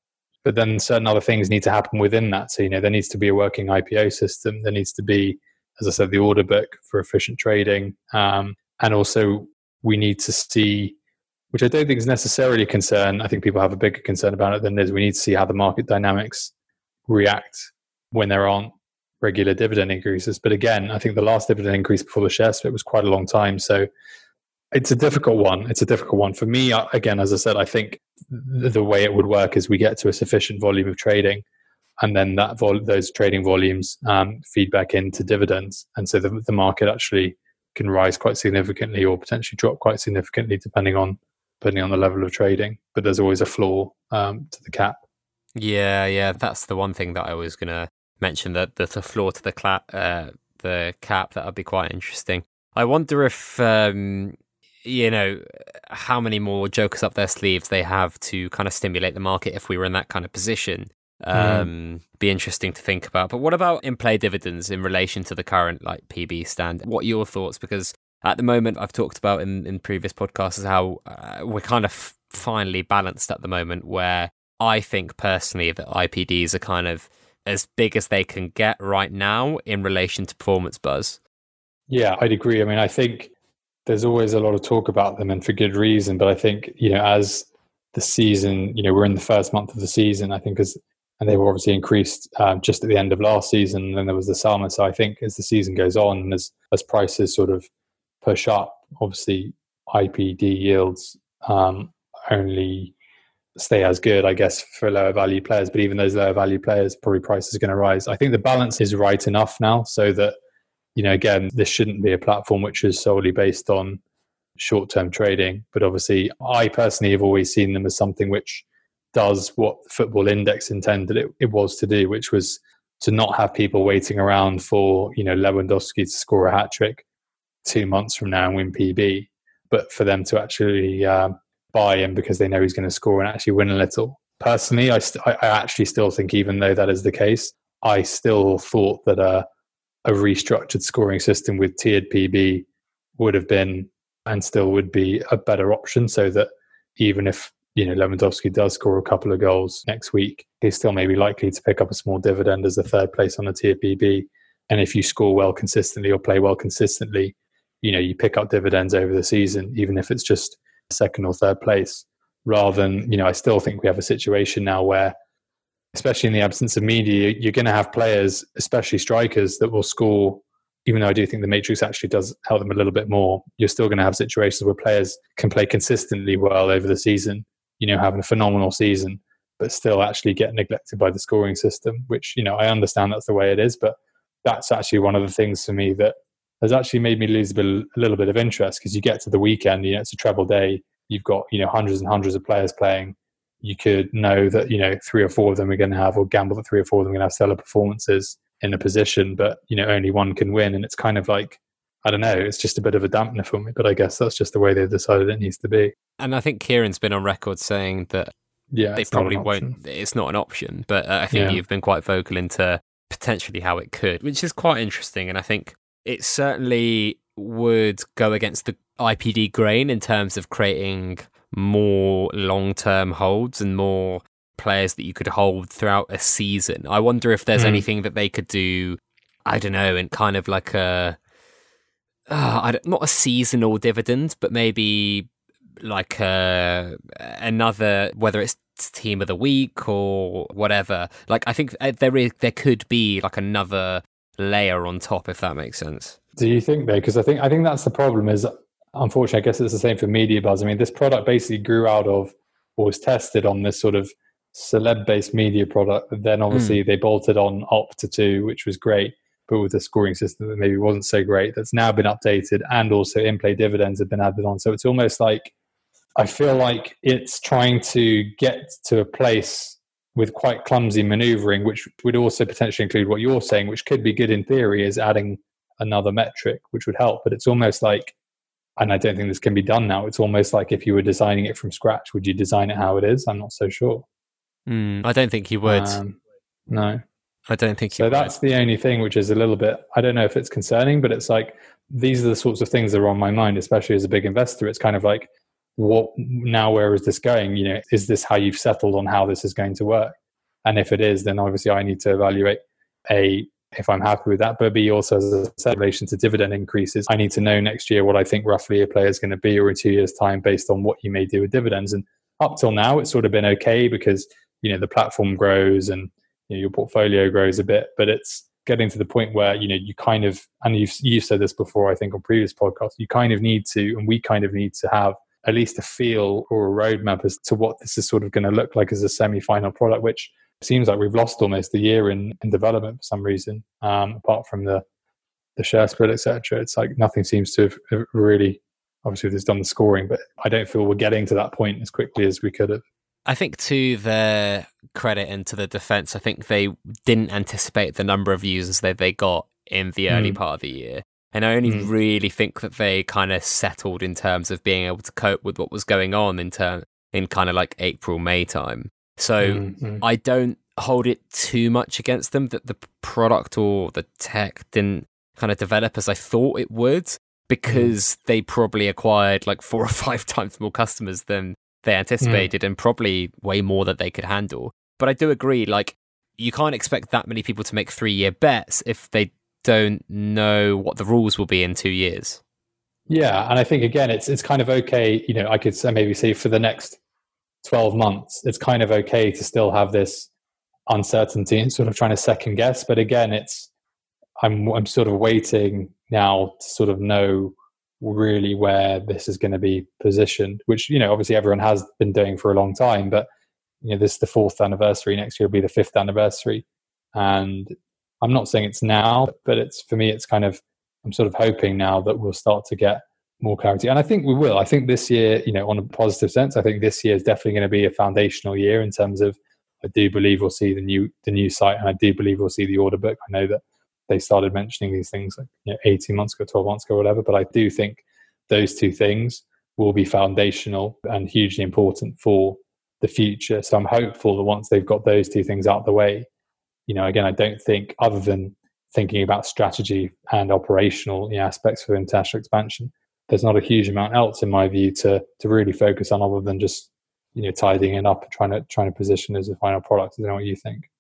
But then certain other things need to happen within that. So you know, there needs to be a working IPO system. There needs to be as I said, the order book for efficient trading. Um, and also, we need to see, which I don't think is necessarily a concern. I think people have a bigger concern about it than is. We need to see how the market dynamics react when there aren't regular dividend increases. But again, I think the last dividend increase before the share split was quite a long time. So it's a difficult one. It's a difficult one for me. Again, as I said, I think the way it would work is we get to a sufficient volume of trading and then that vol- those trading volumes um, feed back into dividends, and so the, the market actually can rise quite significantly or potentially drop quite significantly depending on depending on the level of trading. But there's always a floor um, to the cap. Yeah, yeah, that's the one thing that I was going to mention that the, the floor to the cla- uh, the cap that would be quite interesting. I wonder if um, you know how many more jokers up their sleeves they have to kind of stimulate the market if we were in that kind of position. Hmm. Um, mm. Be interesting to think about. But what about in play dividends in relation to the current like PB stand? What are your thoughts? Because at the moment, I've talked about in, in previous podcasts how uh, we're kind of finally balanced at the moment where I think personally that IPDs are kind of as big as they can get right now in relation to performance buzz. Yeah, I'd agree. I mean, I think there's always a lot of talk about them and for good reason. But I think, you know, as the season, you know, we're in the first month of the season, I think as and they were obviously increased um, just at the end of last season. And then there was the summer. So I think as the season goes on as, as prices sort of push up, obviously IPD yields um, only stay as good, I guess, for lower value players. But even those lower value players, probably price is going to rise. I think the balance is right enough now so that, you know, again, this shouldn't be a platform which is solely based on short term trading. But obviously, I personally have always seen them as something which does what the football index intended it, it was to do, which was to not have people waiting around for, you know, Lewandowski to score a hat trick two months from now and win PB, but for them to actually um, buy him because they know he's going to score and actually win a little. Personally, I, st- I actually still think, even though that is the case, I still thought that a, a restructured scoring system with tiered PB would have been and still would be a better option so that even if you know Lewandowski does score a couple of goals next week, he's still maybe likely to pick up a small dividend as a third place on a tier PB. And if you score well consistently or play well consistently, you know you pick up dividends over the season, even if it's just second or third place. Rather than you know, I still think we have a situation now where, especially in the absence of media, you're going to have players, especially strikers, that will score. Even though I do think the matrix actually does help them a little bit more, you're still going to have situations where players can play consistently well over the season. You know, having a phenomenal season, but still actually get neglected by the scoring system. Which you know, I understand that's the way it is, but that's actually one of the things for me that has actually made me lose a, bit, a little bit of interest because you get to the weekend, you know, it's a treble day. You've got, you know, hundreds and hundreds of players playing. You could know that, you know, three or four of them are going to have, or gamble that three or four of them are going to have stellar performances in a position, but, you know, only one can win. And it's kind of like, I don't know, it's just a bit of a dampener for me, but I guess that's just the way they've decided it needs to be. And I think Kieran's been on record saying that yeah, they probably won't, it's not an option, but uh, I think yeah. you've been quite vocal into potentially how it could, which is quite interesting. And I think it certainly would go against the IPD grain in terms of creating more long term holds and more players that you could hold throughout a season. I wonder if there's mm. anything that they could do, I don't know, in kind of like a, uh, not a seasonal dividend, but maybe like a, another, whether it's team of the week or whatever. Like I think uh, there is, there could be like another layer on top, if that makes sense. Do you think though? Because I think I think that's the problem. Is unfortunately, I guess it's the same for Media Buzz. I mean, this product basically grew out of or was tested on this sort of celeb-based media product. Then obviously mm. they bolted on Opta 2, which was great, but with a scoring system that maybe wasn't so great. That's now been updated, and also in-play dividends have been added on. So it's almost like I feel like it's trying to get to a place with quite clumsy maneuvering, which would also potentially include what you're saying, which could be good in theory, is adding another metric, which would help. But it's almost like, and I don't think this can be done now. It's almost like if you were designing it from scratch, would you design it how it is? I'm not so sure. Mm, I don't think you would. Um, no, I don't think. You. So. That's the only thing which is a little bit. I don't know if it's concerning, but it's like these are the sorts of things that are on my mind, especially as a big investor. It's kind of like what now where is this going? You know is this how you've settled on how this is going to work? And if it is then obviously i need to evaluate a if i'm happy with that but b also as a relation to dividend increases i need to know next year what i think roughly a player is going to be or in two years time based on what you may do with dividends. And up till now it's sort of been okay because you know the platform grows and you know, your portfolio grows a bit but it's getting to the point where you know you kind of and you've you've said this before i think on previous podcasts you kind of need to and we kind of need to have at least a feel or a roadmap as to what this is sort of going to look like as a semi-final product, which seems like we've lost almost a year in, in development for some reason. Um, apart from the the share spread, etc., it's like nothing seems to have really. Obviously, there's done the scoring, but I don't feel we're getting to that point as quickly as we could have. I think to their credit and to the defense, I think they didn't anticipate the number of users that they got in the early mm. part of the year. And I only mm. really think that they kind of settled in terms of being able to cope with what was going on in term in kind of like April, May time. So mm-hmm. I don't hold it too much against them that the product or the tech didn't kind of develop as I thought it would because mm. they probably acquired like four or five times more customers than they anticipated mm. and probably way more that they could handle. But I do agree, like, you can't expect that many people to make three year bets if they don't know what the rules will be in two years. Yeah, and I think again, it's it's kind of okay. You know, I could maybe say for the next twelve months, it's kind of okay to still have this uncertainty and sort of trying to second guess. But again, it's I'm I'm sort of waiting now to sort of know really where this is going to be positioned. Which you know, obviously, everyone has been doing for a long time, but you know, this is the fourth anniversary. Next year will be the fifth anniversary, and I'm not saying it's now, but it's for me, it's kind of, I'm sort of hoping now that we'll start to get more clarity. And I think we will. I think this year, you know, on a positive sense, I think this year is definitely going to be a foundational year in terms of, I do believe we'll see the new, the new site and I do believe we'll see the order book. I know that they started mentioning these things like you know, 18 months ago, 12 months ago, whatever, but I do think those two things will be foundational and hugely important for the future. So I'm hopeful that once they've got those two things out the way, you know, again, I don't think other than thinking about strategy and operational you know, aspects for international expansion, there's not a huge amount else in my view to to really focus on other than just you know tidying it up and trying to trying to position as a final product. I don't know what you think.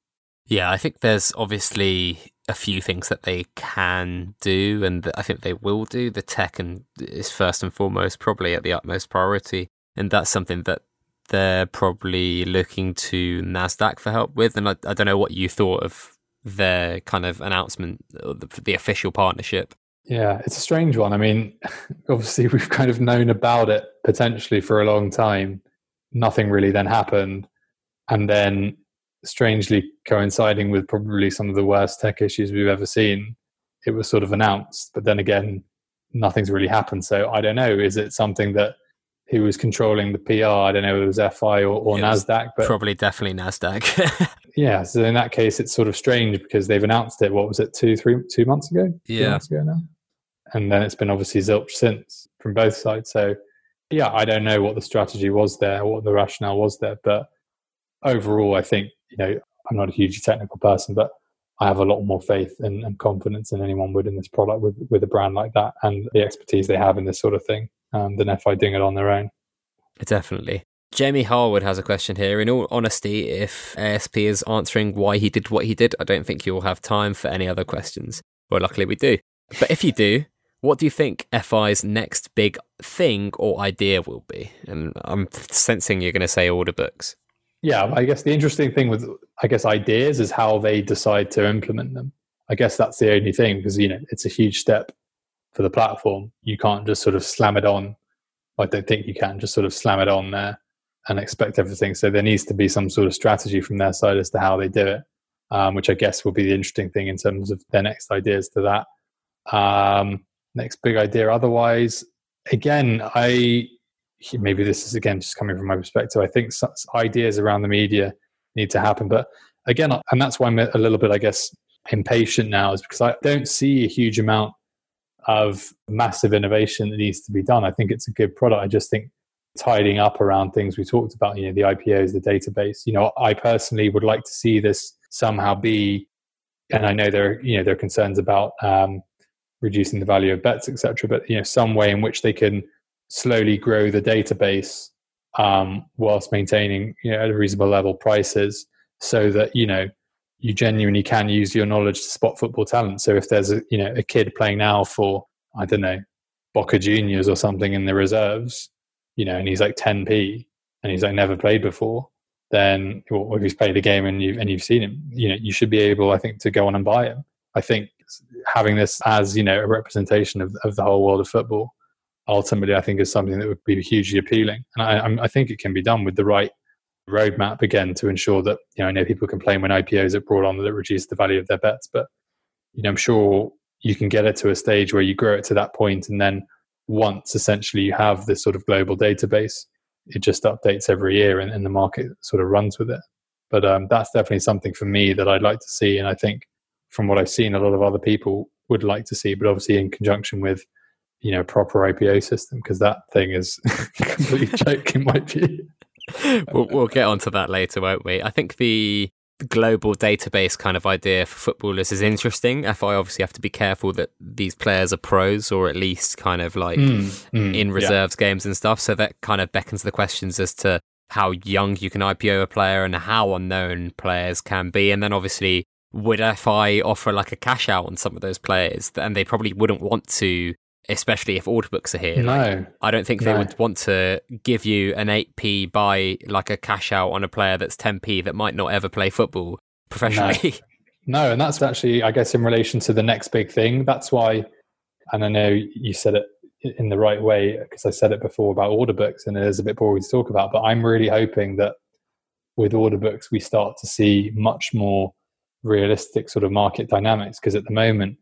Yeah, I think there's obviously a few things that they can do, and I think they will do. The tech and is first and foremost probably at the utmost priority, and that's something that they're probably looking to Nasdaq for help with. And I, I don't know what you thought of their kind of announcement, the, the official partnership. Yeah, it's a strange one. I mean, obviously, we've kind of known about it potentially for a long time. Nothing really then happened. And then, strangely coinciding with probably some of the worst tech issues we've ever seen, it was sort of announced. But then again, nothing's really happened. So I don't know. Is it something that who was controlling the PR. I don't know if it was FI or, or Nasdaq, but probably definitely Nasdaq. yeah, so in that case, it's sort of strange because they've announced it. What was it, two, three, two months ago? Yeah, two months ago now, and then it's been obviously zilch since from both sides. So yeah, I don't know what the strategy was there, what the rationale was there, but overall, I think you know I'm not a hugely technical person, but I have a lot more faith and, and confidence than anyone would in this product with with a brand like that and the expertise they have in this sort of thing um, than FI doing it on their own. Definitely. Jamie Harwood has a question here. In all honesty, if ASP is answering why he did what he did, I don't think you will have time for any other questions. Well, luckily we do. But if you do, what do you think FI's next big thing or idea will be? And I'm sensing you're going to say order books. Yeah, I guess the interesting thing with, I guess, ideas is how they decide to implement them. I guess that's the only thing because, you know, it's a huge step for the platform. You can't just sort of slam it on. I don't think you can just sort of slam it on there and expect everything. So there needs to be some sort of strategy from their side as to how they do it, um, which I guess will be the interesting thing in terms of their next ideas to that. Um, next big idea. Otherwise, again, I maybe this is again just coming from my perspective. I think ideas around the media need to happen, but again, and that's why I'm a little bit, I guess, impatient now, is because I don't see a huge amount of massive innovation that needs to be done. I think it's a good product. I just think tidying up around things we talked about, you know, the IPOs, the database. You know, I personally would like to see this somehow be, and I know there, you know, there are concerns about um, reducing the value of bets, etc. But you know, some way in which they can slowly grow the database um, whilst maintaining, you know, at a reasonable level prices, so that you know you genuinely can use your knowledge to spot football talent. So if there's a you know a kid playing now for I don't know Boca Juniors or something in the reserves, you know, and he's like 10p and he's like never played before, then or if he's played a game and you and you've seen him, you know, you should be able, I think, to go on and buy him. I think having this as you know a representation of of the whole world of football ultimately I think is something that would be hugely appealing, and I, I think it can be done with the right roadmap again to ensure that you know I know people complain when IPOs are brought on that it reduces the value of their bets, but you know I'm sure you can get it to a stage where you grow it to that point, and then once essentially you have this sort of global database, it just updates every year, and, and the market sort of runs with it. But um, that's definitely something for me that I'd like to see, and I think from what I've seen, a lot of other people would like to see, but obviously in conjunction with you know proper IPO system because that thing is completely joke in my view. we'll, we'll get onto that later, won't we? I think the global database kind of idea for footballers is interesting. FI obviously have to be careful that these players are pros or at least kind of like mm, mm, in reserves yeah. games and stuff. So that kind of beckons the questions as to how young you can IPO a player and how unknown players can be. And then obviously, would FI offer like a cash out on some of those players? And they probably wouldn't want to especially if order books are here. No, like, I don't think they no. would want to give you an 8p by like a cash out on a player that's 10p that might not ever play football professionally. No. no, and that's actually, I guess, in relation to the next big thing. That's why, and I know you said it in the right way because I said it before about order books, and it is a bit boring to talk about. But I'm really hoping that with order books, we start to see much more realistic sort of market dynamics because at the moment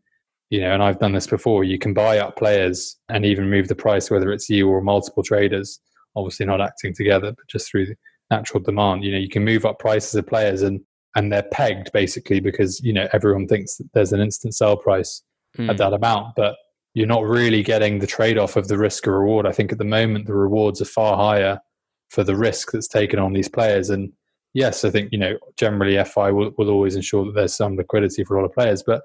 you know, and I've done this before, you can buy up players and even move the price, whether it's you or multiple traders, obviously not acting together, but just through natural demand. You know, you can move up prices of players and and they're pegged basically because, you know, everyone thinks that there's an instant sell price mm. at hmm. that amount. But you're not really getting the trade off of the risk or reward. I think at the moment the rewards are far higher for the risk that's taken on these players. And yes, I think, you know, generally FI will, will always ensure that there's some liquidity for a lot of players. But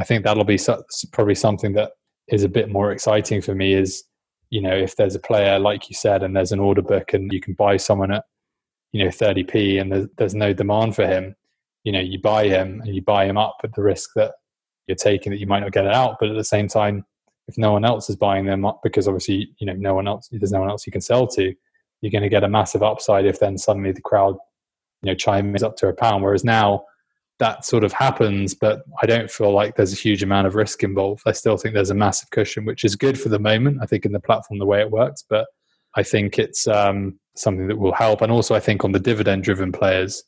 I think that'll be so, probably something that is a bit more exciting for me. Is you know if there's a player like you said, and there's an order book, and you can buy someone at you know 30p, and there's, there's no demand for him. You know, you buy him and you buy him up at the risk that you're taking that you might not get it out, but at the same time, if no one else is buying them up because obviously you know no one else there's no one else you can sell to, you're going to get a massive upside if then suddenly the crowd you know chimes up to a pound. Whereas now that sort of happens, but I don't feel like there's a huge amount of risk involved. I still think there's a massive cushion, which is good for the moment. I think in the platform, the way it works, but I think it's um, something that will help. And also, I think on the dividend driven players,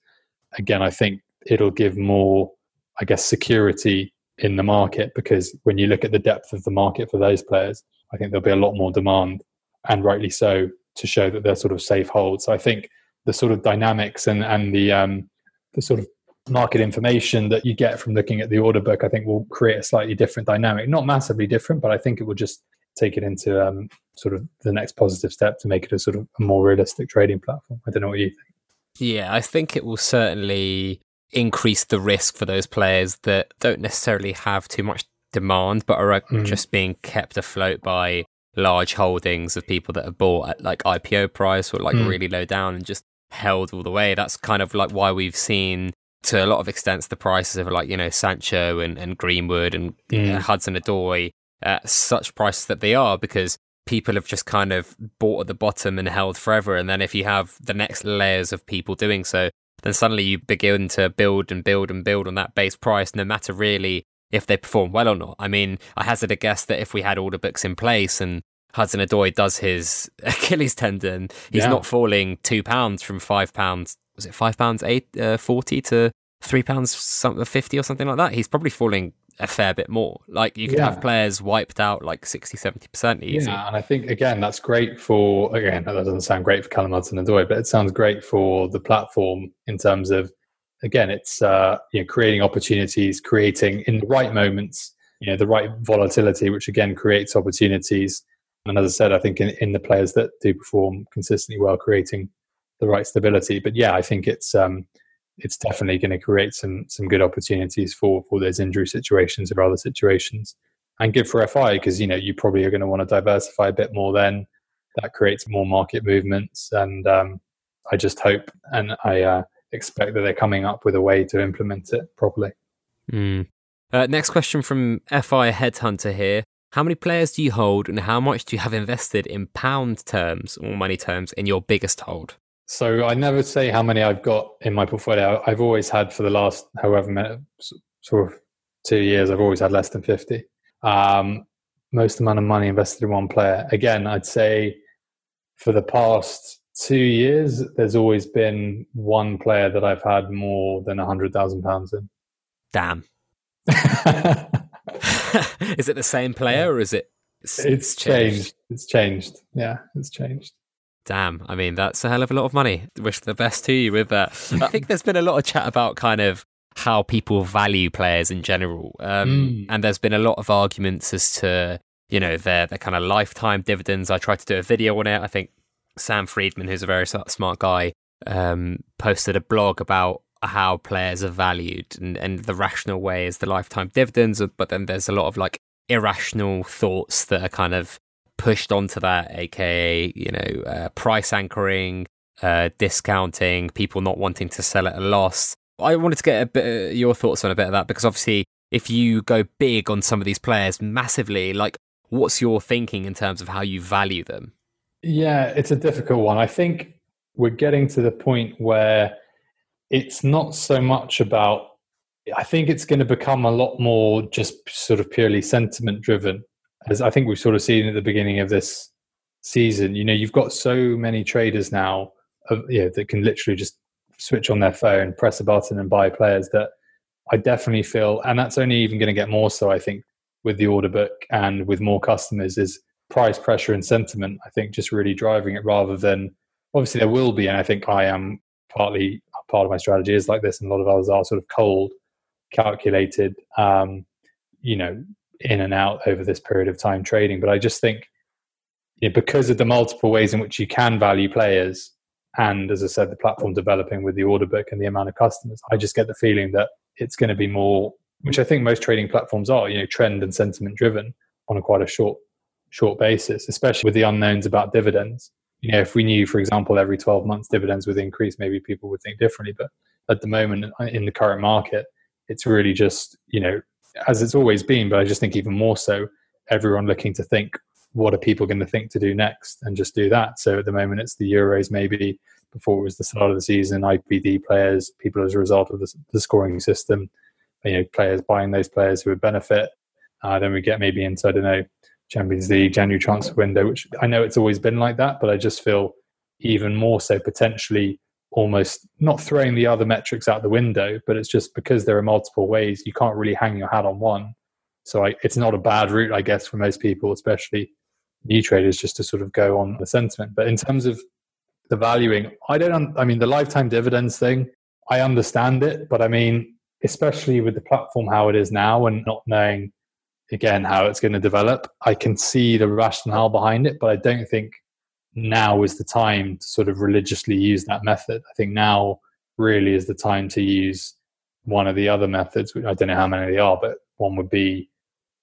again, I think it'll give more, I guess, security in the market because when you look at the depth of the market for those players, I think there'll be a lot more demand, and rightly so, to show that they're sort of safe holds. So I think the sort of dynamics and and the um, the sort of market information that you get from looking at the order book, I think will create a slightly different dynamic. Not massively different, but I think it will just take it into um, sort of the next positive step to make it a sort of a more realistic trading platform. I don't know what you think. Yeah, I think it will certainly increase the risk for those players that don't necessarily have too much demand, but are mm. just being kept afloat by large holdings of people that have bought at like IPO price or like mm. really low down and just held all the way. That's kind of like why we've seen to a lot of extents the prices of like you know Sancho and, and Greenwood and mm. uh, Hudson Odoi at such prices that they are because people have just kind of bought at the bottom and held forever and then if you have the next layers of people doing so then suddenly you begin to build and build and build on that base price no matter really if they perform well or not i mean i hazard a guess that if we had order books in place and Hudson Odoi does his Achilles tendon, he's yeah. not falling two pounds from five pounds was it five pounds eight uh, forty to three pounds fifty or something like that. He's probably falling a fair bit more. Like you could yeah. have players wiped out like 60, 70 percent easy. Yeah, and I think again that's great for again that doesn't sound great for Callum Hudson-Odoi, but it sounds great for the platform in terms of again it's uh, you know creating opportunities, creating in the right moments, you know the right volatility, which again creates opportunities. And as I said, I think in, in the players that do perform consistently well, creating the right stability. But yeah, I think it's um, it's definitely going to create some some good opportunities for for those injury situations or other situations, and good for FI because you know you probably are going to want to diversify a bit more. Then that creates more market movements, and um, I just hope and I uh, expect that they're coming up with a way to implement it properly. Mm. Uh, next question from FI Headhunter here. How many players do you hold, and how much do you have invested in pound terms or money terms in your biggest hold? So I never say how many I've got in my portfolio. I've always had for the last however many sort of two years. I've always had less than fifty. Um, most amount of money invested in one player. Again, I'd say for the past two years, there's always been one player that I've had more than a hundred thousand pounds in. Damn. is it the same player or is it? It's, it's changed. changed. It's changed. Yeah, it's changed. Damn, I mean, that's a hell of a lot of money. Wish the best to you with that. I think there's been a lot of chat about kind of how people value players in general. Um, mm. And there's been a lot of arguments as to you know their their kind of lifetime dividends. I tried to do a video on it. I think Sam Friedman, who's a very smart guy, um, posted a blog about how players are valued and, and the rational way is the lifetime dividends but then there's a lot of like irrational thoughts that are kind of pushed onto that aka you know uh, price anchoring uh, discounting people not wanting to sell at a loss. I wanted to get a bit of your thoughts on a bit of that because obviously if you go big on some of these players massively like what's your thinking in terms of how you value them? Yeah it's a difficult one. I think we're getting to the point where it's not so much about I think it's going to become a lot more just sort of purely sentiment driven. As I think we've sort of seen at the beginning of this season, you know, you've got so many traders now of, you know, that can literally just switch on their phone, press a button and buy players that I definitely feel, and that's only even going to get more so, I think, with the order book and with more customers is price pressure and sentiment, I think just really driving it rather than obviously there will be, and I think I am partly part of my strategy is like this, and a lot of others are sort of cold, calculated, um, you know, in and out over this period of time trading. But I just think you know, because of the multiple ways in which you can value players, and as I said, the platform developing with the order book and the amount of customers, I just get the feeling that it's going to be more, which I think most trading platforms are, you know, trend and sentiment driven on a quite a short short basis, especially with the unknowns about dividends you know, if we knew, for example, every 12 months dividends would increase, maybe people would think differently. But at the moment, in the current market, it's really just, you know, as it's always been, but I just think even more so, everyone looking to think, what are people going to think to do next and just do that. So at the moment, it's the Euros, maybe before it was the start of the season, IPD players, people as a result of the, the scoring system, you know, players buying those players who would benefit. Uh, then we get maybe into, I don't know, Champions League, January transfer window, which I know it's always been like that, but I just feel even more so potentially almost not throwing the other metrics out the window, but it's just because there are multiple ways, you can't really hang your hat on one. So I, it's not a bad route, I guess, for most people, especially new traders, just to sort of go on the sentiment. But in terms of the valuing, I don't, I mean, the lifetime dividends thing, I understand it, but I mean, especially with the platform how it is now and not knowing again how it's going to develop. I can see the rationale behind it, but I don't think now is the time to sort of religiously use that method. I think now really is the time to use one of the other methods. I don't know how many they are, but one would be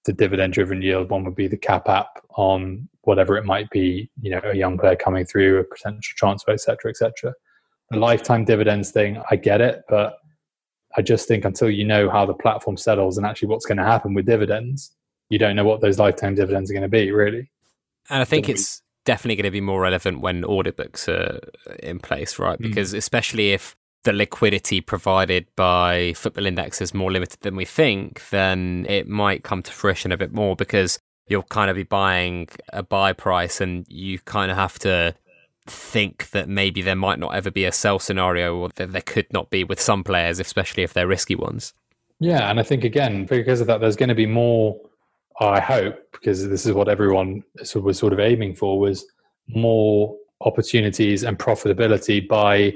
the dividend driven yield, one would be the cap app on whatever it might be, you know, a young player coming through, a potential transfer, etc., etc. The lifetime dividends thing, I get it, but I just think until you know how the platform settles and actually what's going to happen with dividends, you don't know what those lifetime dividends are going to be, really. And I think it's definitely going to be more relevant when order books are in place, right? Hmm. Because mm. especially if the liquidity provided by football index is more limited than we think, then it might come to fruition a bit more because you'll kind of be buying a buy price and you kind of have to think that maybe there might not ever be a sell scenario or that there could not be with some players, especially if they're risky ones. Yeah, and I think again, because of that, there's going to be more I hope, because this is what everyone was sort of aiming for, was more opportunities and profitability by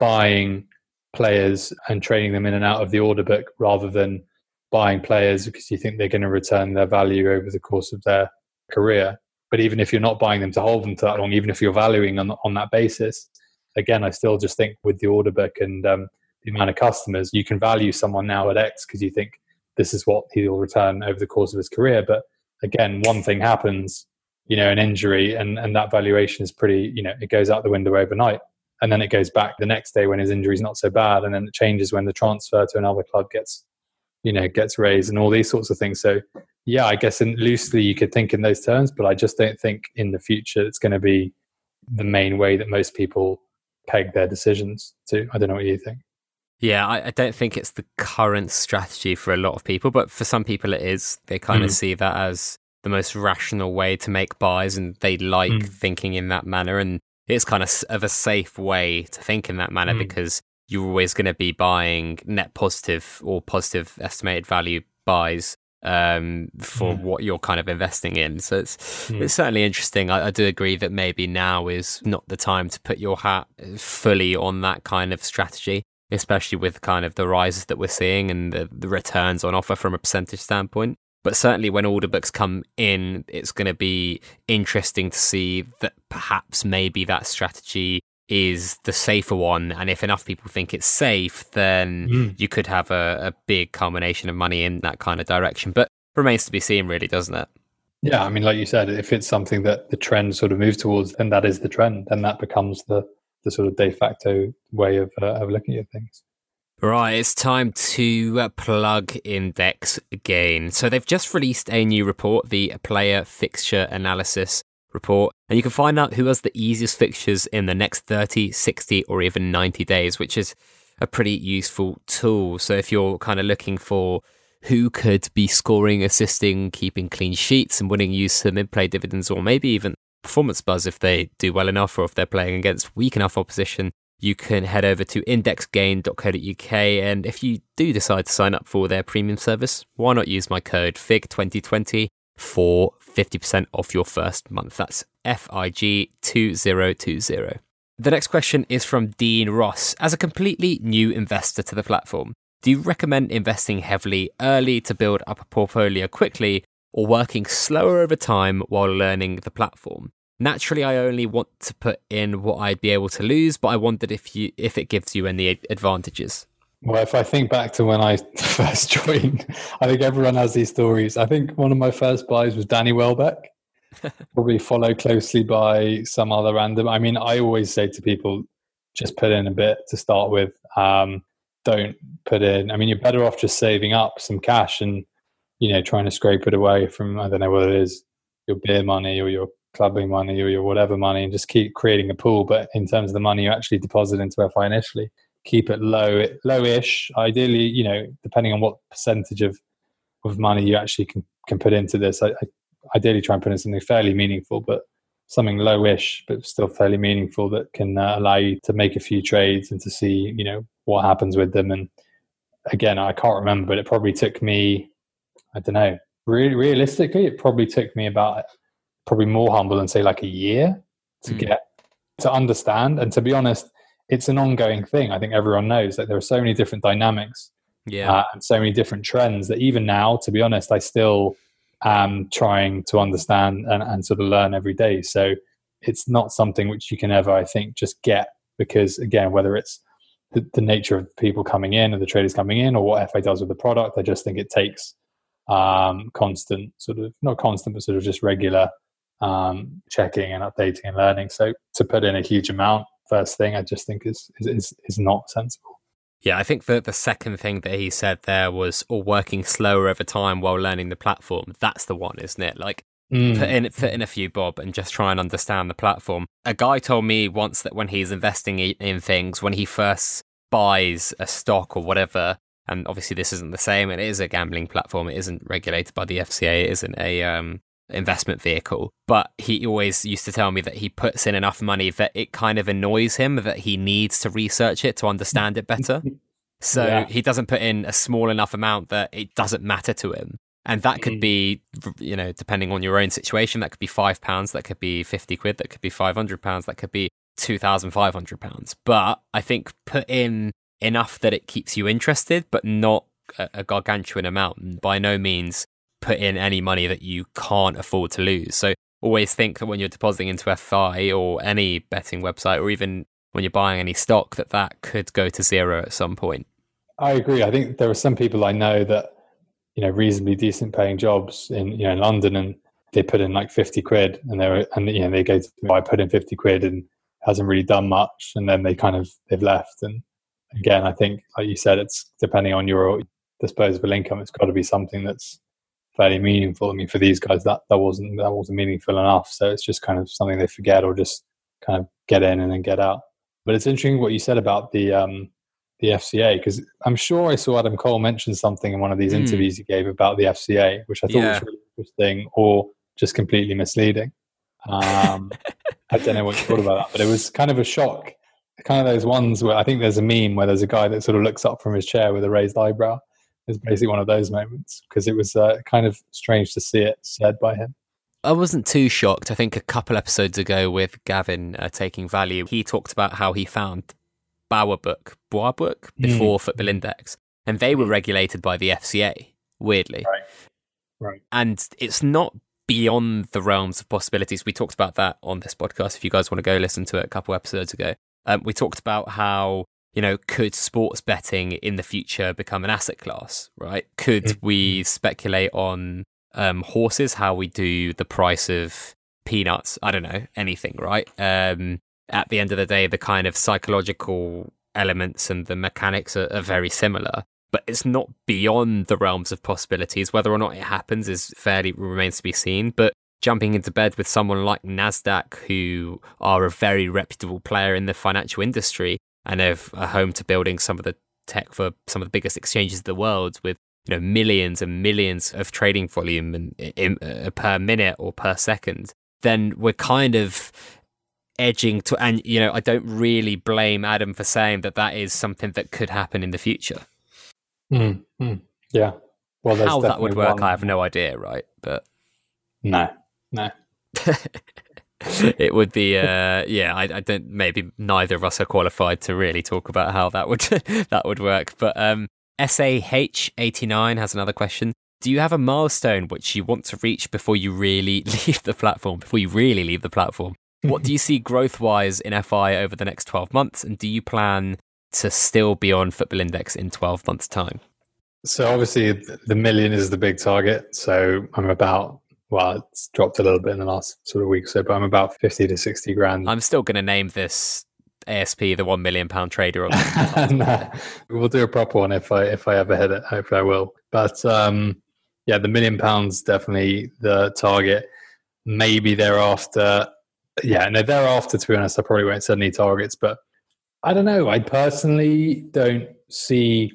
buying players and trading them in and out of the order book rather than buying players because you think they're going to return their value over the course of their career. But even if you're not buying them to hold them to that long, even if you're valuing on, on that basis, again, I still just think with the order book and um, the amount of customers, you can value someone now at X because you think this is what he'll return over the course of his career. But again, one thing happens, you know, an injury, and, and that valuation is pretty, you know, it goes out the window overnight. And then it goes back the next day when his injury is not so bad. And then it changes when the transfer to another club gets, you know, gets raised and all these sorts of things. So, yeah, I guess in, loosely you could think in those terms, but I just don't think in the future it's going to be the main way that most people peg their decisions to. I don't know what you think. Yeah, I, I, don't think it's the current strategy for a lot of people, but for some people it is. They kind mm. of see that as the most rational way to make buys and they like mm. thinking in that manner. And it's kind of of a safe way to think in that manner mm. because you're always going to be buying net positive or positive estimated value buys um, for mm. what you're kind of investing in. So it's mm. it's certainly interesting. I, I, do agree that maybe now is not the time to put your hat fully on that kind of strategy especially with kind of the rises that we're seeing and the, the returns on offer from a percentage standpoint. But certainly when order books come in, it's going to be interesting to see that perhaps maybe that strategy is the safer one. And if enough people think it's safe, then mm. you could have a, a big culmination of money in that kind of direction. But remains to be seen, really, doesn't it? Yeah, I mean, like you said, if it's something that the trend sort of moves towards, then that is the trend, then that becomes the the sort of de facto way of uh, of looking at things. Right, it's time to uh, plug Index again. So they've just released a new report, the Player Fixture Analysis report, and you can find out who has the easiest fixtures in the next 30, 60, or even 90 days, which is a pretty useful tool. So if you're kind of looking for who could be scoring, assisting, keeping clean sheets, and winning you some in play dividends, or maybe even performance buzz if they do well enough or if they're playing against weak enough opposition, you can head over to indexgain.co.uk. And if you do decide to sign up for their premium service, why not use my code FIG2020 for 50% off your first month? That's FIG2020. The next question is from Dean Ross. As a completely new investor to the platform, do you recommend investing heavily early to build up a portfolio quickly or working slower over time while learning the platform? Naturally, I only want to put in what I'd be able to lose, but I wondered if you if it gives you any advantages. Well, if I think back to when I first joined, I think everyone has these stories. I think one of my first buys was Danny Welbeck, probably followed closely by some other random. I mean, I always say to people, just put in a bit to start with. Um, don't put in. I mean, you're better off just saving up some cash and you know trying to scrape it away from I don't know what it is, your beer money or your clubbing money or your whatever money and just keep creating a pool. But in terms of the money you actually deposit into FI initially, keep it low, lowish. Ideally, you know, depending on what percentage of of money you actually can, can put into this. I, I ideally try and put in something fairly meaningful, but something lowish, but still fairly meaningful that can uh, allow you to make a few trades and to see, you know, what happens with them. And again, I can't remember, but it probably took me, I don't know, really realistically, it probably took me about probably more humble than say like a year to mm. get to understand. And to be honest, it's an ongoing thing. I think everyone knows that there are so many different dynamics, yeah, uh, and so many different trends that even now, to be honest, I still am trying to understand and, and sort of learn every day. So it's not something which you can ever, I think, just get because again, whether it's the, the nature of people coming in or the traders coming in or what FA does with the product, I just think it takes um, constant sort of not constant, but sort of just regular um, checking and updating and learning. So to put in a huge amount first thing, I just think is is is not sensible. Yeah, I think that the second thing that he said there was, or working slower over time while learning the platform. That's the one, isn't it? Like mm. put in put in a few bob and just try and understand the platform. A guy told me once that when he's investing in things, when he first buys a stock or whatever, and obviously this isn't the same. It is a gambling platform. It isn't regulated by the FCA. It isn't a um, investment vehicle. But he always used to tell me that he puts in enough money that it kind of annoys him that he needs to research it to understand it better. So yeah. he doesn't put in a small enough amount that it doesn't matter to him. And that could mm. be, you know, depending on your own situation, that could be five pounds, that could be 50 quid, that could be 500 pounds, that could be 2,500 pounds. But I think put in enough that it keeps you interested, but not a, a gargantuan amount. And by no means put in any money that you can't afford to lose. So always think that when you're depositing into FI or any betting website, or even when you're buying any stock, that that could go to zero at some point. I agree. I think there are some people I know that you know reasonably decent paying jobs in you know in London, and they put in like fifty quid, and they're and you know they go to I put in fifty quid and hasn't really done much, and then they kind of they've left. And again, I think like you said, it's depending on your disposable income. It's got to be something that's fairly meaningful. I mean, for these guys, that that wasn't that wasn't meaningful enough. So it's just kind of something they forget or just kind of get in and then get out. But it's interesting what you said about the um, the FCA because I'm sure I saw Adam Cole mention something in one of these mm. interviews he gave about the FCA, which I thought yeah. was really interesting or just completely misleading. Um, I don't know what you thought about that, but it was kind of a shock. Kind of those ones where I think there's a meme where there's a guy that sort of looks up from his chair with a raised eyebrow is basically one of those moments because it was uh, kind of strange to see it said by him. I wasn't too shocked. I think a couple episodes ago with Gavin uh, taking value, he talked about how he found Bowerbook, book before mm. Football Index, and they were regulated by the FCA. Weirdly, right, right, and it's not beyond the realms of possibilities. We talked about that on this podcast. If you guys want to go listen to it a couple episodes ago, um, we talked about how you know could sports betting in the future become an asset class, right? Could mm-hmm. we speculate on um, horses, how we do the price of peanuts? I don't know anything, right? Um, at the end of the day, the kind of psychological elements and the mechanics are, are very similar but it's not beyond the realms of possibilities. Whether or not it happens is fairly remains to be seen. But jumping into bed with someone like Nasdaq, who are a very reputable player in the financial industry and a home to building some of the tech for some of the biggest exchanges in the world, with you know millions and millions of trading volume and in, uh, per minute or per second, then we're kind of edging to and you know I don't really blame Adam for saying that that is something that could happen in the future. Mm, mm, yeah. Well, how that would work, one... I have no idea, right? But no, no. it would be, uh, yeah. I, I, don't. Maybe neither of us are qualified to really talk about how that would that would work. But um, Sah eighty nine has another question. Do you have a milestone which you want to reach before you really leave the platform? Before you really leave the platform, what do you see growth wise in FI over the next twelve months? And do you plan to still be on Football Index in 12 months' time? So obviously the million is the big target. So I'm about well, it's dropped a little bit in the last sort of week or so, but I'm about 50 to 60 grand. I'm still going to name this ASP the one million pound trader. no, we'll do a proper one if I if I ever hit it. Hopefully I will. But um, yeah, the million pounds definitely the target. Maybe thereafter. Yeah, no, thereafter. To be honest, I probably won't set any targets, but I don't know. I personally don't see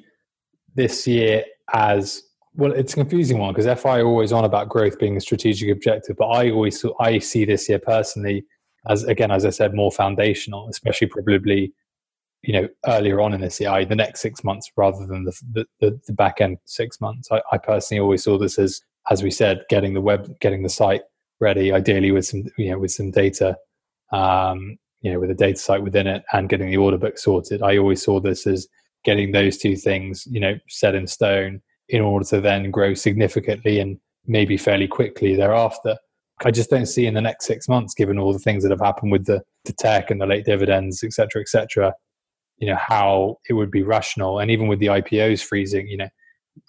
this year as well. It's a confusing one because FI always on about growth being a strategic objective, but I always I see this year personally as again, as I said, more foundational, especially probably you know earlier on in this year, the next six months rather than the the, the back end six months. I, I personally always saw this as as we said, getting the web, getting the site ready, ideally with some you know with some data um, you know, with a data site within it and getting the order book sorted. I always saw this as getting those two things, you know, set in stone in order to then grow significantly and maybe fairly quickly thereafter. I just don't see in the next six months, given all the things that have happened with the, the tech and the late dividends, et cetera, et cetera, you know, how it would be rational. And even with the IPOs freezing, you know,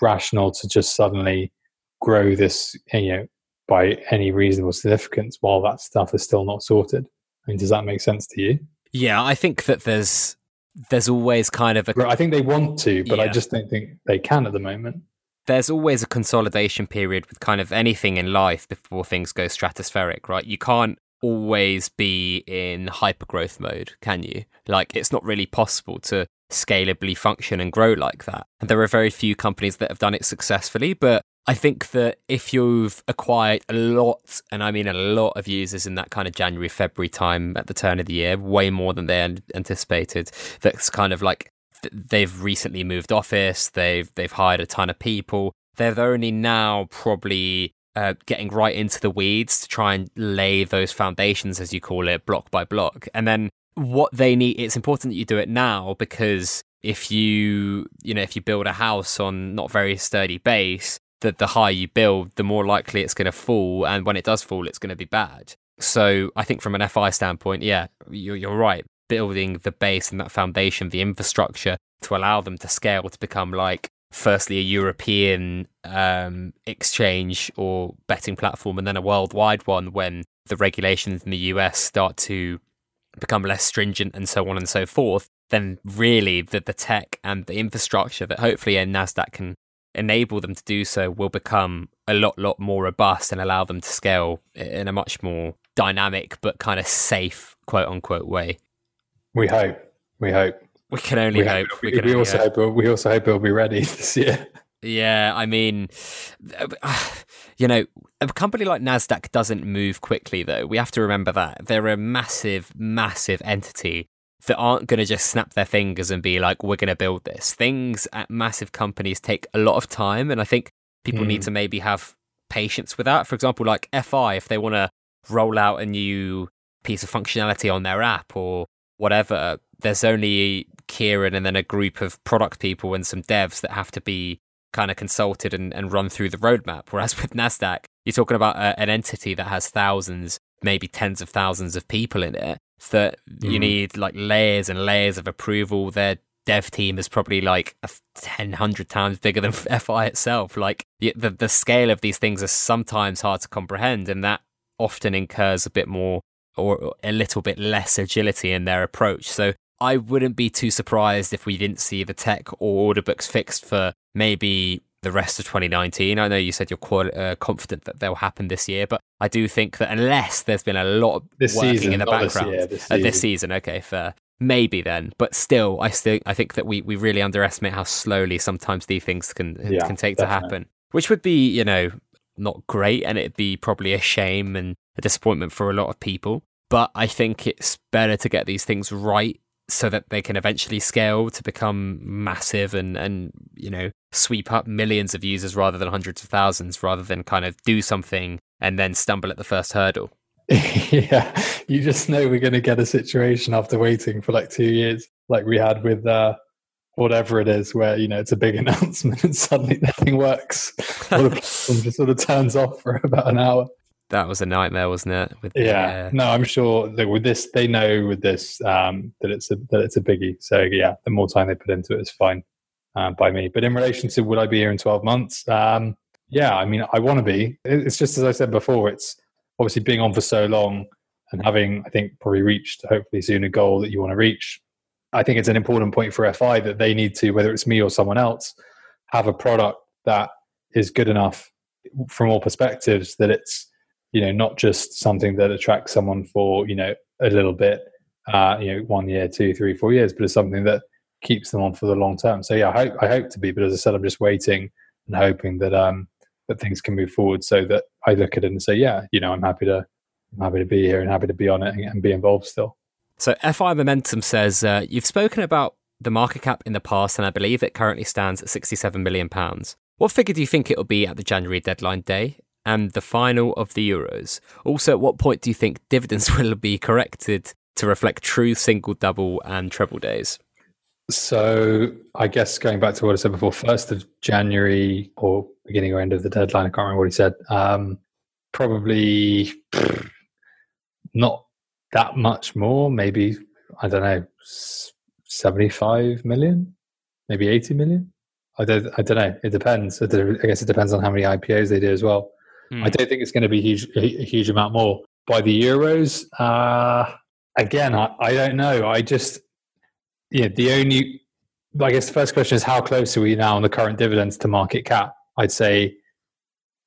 rational to just suddenly grow this, you know, by any reasonable significance while that stuff is still not sorted. I mean, does that make sense to you? Yeah, I think that there's there's always kind of a. I think they want to, but yeah. I just don't think they can at the moment. There's always a consolidation period with kind of anything in life before things go stratospheric, right? You can't always be in hyper growth mode, can you? Like, it's not really possible to scalably function and grow like that. And there are very few companies that have done it successfully, but I think that if you've acquired a lot, and I mean a lot of users in that kind of January, February time at the turn of the year, way more than they anticipated, that's kind of like they've recently moved office, they've they've hired a ton of people. They're only now probably uh, getting right into the weeds to try and lay those foundations, as you call it, block by block. And then what they need, it's important that you do it now because if you, you know, if you build a house on not very sturdy base, the, the higher you build, the more likely it's going to fall. And when it does fall, it's going to be bad. So I think from an FI standpoint, yeah, you're, you're right. Building the base and that foundation, the infrastructure to allow them to scale to become like, firstly, a European um, exchange or betting platform, and then a worldwide one when the regulations in the US start to become less stringent and so on and so forth, then really the, the tech and the infrastructure that hopefully a NASDAQ can enable them to do so will become a lot, lot more robust and allow them to scale in a much more dynamic but kind of safe, quote unquote, way. We hope. We hope. We can only we hope. We, we also hope. hope. We also hope it'll be ready this year. Yeah, I mean, you know, a company like Nasdaq doesn't move quickly, though. We have to remember that they're a massive, massive entity that aren't going to just snap their fingers and be like, we're going to build this. Things at massive companies take a lot of time. And I think people mm. need to maybe have patience with that. For example, like FI, if they want to roll out a new piece of functionality on their app or whatever, there's only Kieran and then a group of product people and some devs that have to be kind of consulted and, and run through the roadmap. Whereas with NASDAQ, you're talking about a, an entity that has thousands, maybe tens of thousands of people in it that mm. you need like layers and layers of approval. Their dev team is probably like a 10, 100 times bigger than FI itself. Like the, the, the scale of these things are sometimes hard to comprehend, and that often incurs a bit more or a little bit less agility in their approach. So I wouldn't be too surprised if we didn't see the tech or order books fixed for maybe the rest of 2019. I know you said you're quite uh, confident that they'll happen this year, but I do think that unless there's been a lot of this working season, in the background this, year, this, season. Uh, this season, okay, fair. Maybe then, but still, I still I think that we, we really underestimate how slowly sometimes these things can yeah, can take definitely. to happen, which would be you know not great, and it'd be probably a shame and a disappointment for a lot of people. But I think it's better to get these things right so that they can eventually scale to become massive and and you know sweep up millions of users rather than hundreds of thousands rather than kind of do something and then stumble at the first hurdle yeah you just know we're going to get a situation after waiting for like two years like we had with uh whatever it is where you know it's a big announcement and suddenly nothing works or the platform just sort of turns off for about an hour that was a nightmare, wasn't it? With, yeah, uh, no, I'm sure that with this, they know with this um, that it's a that it's a biggie. So yeah, the more time they put into it is fine uh, by me. But in relation to would I be here in 12 months? Um, yeah, I mean, I want to be. It's just as I said before. It's obviously being on for so long and having, I think, probably reached hopefully soon a goal that you want to reach. I think it's an important point for FI that they need to, whether it's me or someone else, have a product that is good enough from all perspectives that it's you know not just something that attracts someone for you know a little bit uh, you know one year two three four years but it's something that keeps them on for the long term. So yeah i hope i hope to be but as i said i'm just waiting and hoping that um that things can move forward so that i look at it and say yeah you know i'm happy to i'm happy to be here and happy to be on it and, and be involved still so fi momentum says uh, you've spoken about the market cap in the past and i believe it currently stands at 67 million pounds what figure do you think it will be at the January deadline day? and the final of the Euros. Also, at what point do you think dividends will be corrected to reflect true single, double, and treble days? So, I guess going back to what I said before, first of January or beginning or end of the deadline, I can't remember what he said. Um, probably not that much more. Maybe I don't know, seventy-five million, maybe eighty million. I don't. I don't know. It depends. I guess it depends on how many IPOs they do as well. Mm. I don't think it's going to be huge, a huge amount more. By the Euros, uh, again, I, I don't know. I just, yeah, the only, I guess the first question is how close are we now on the current dividends to market cap? I'd say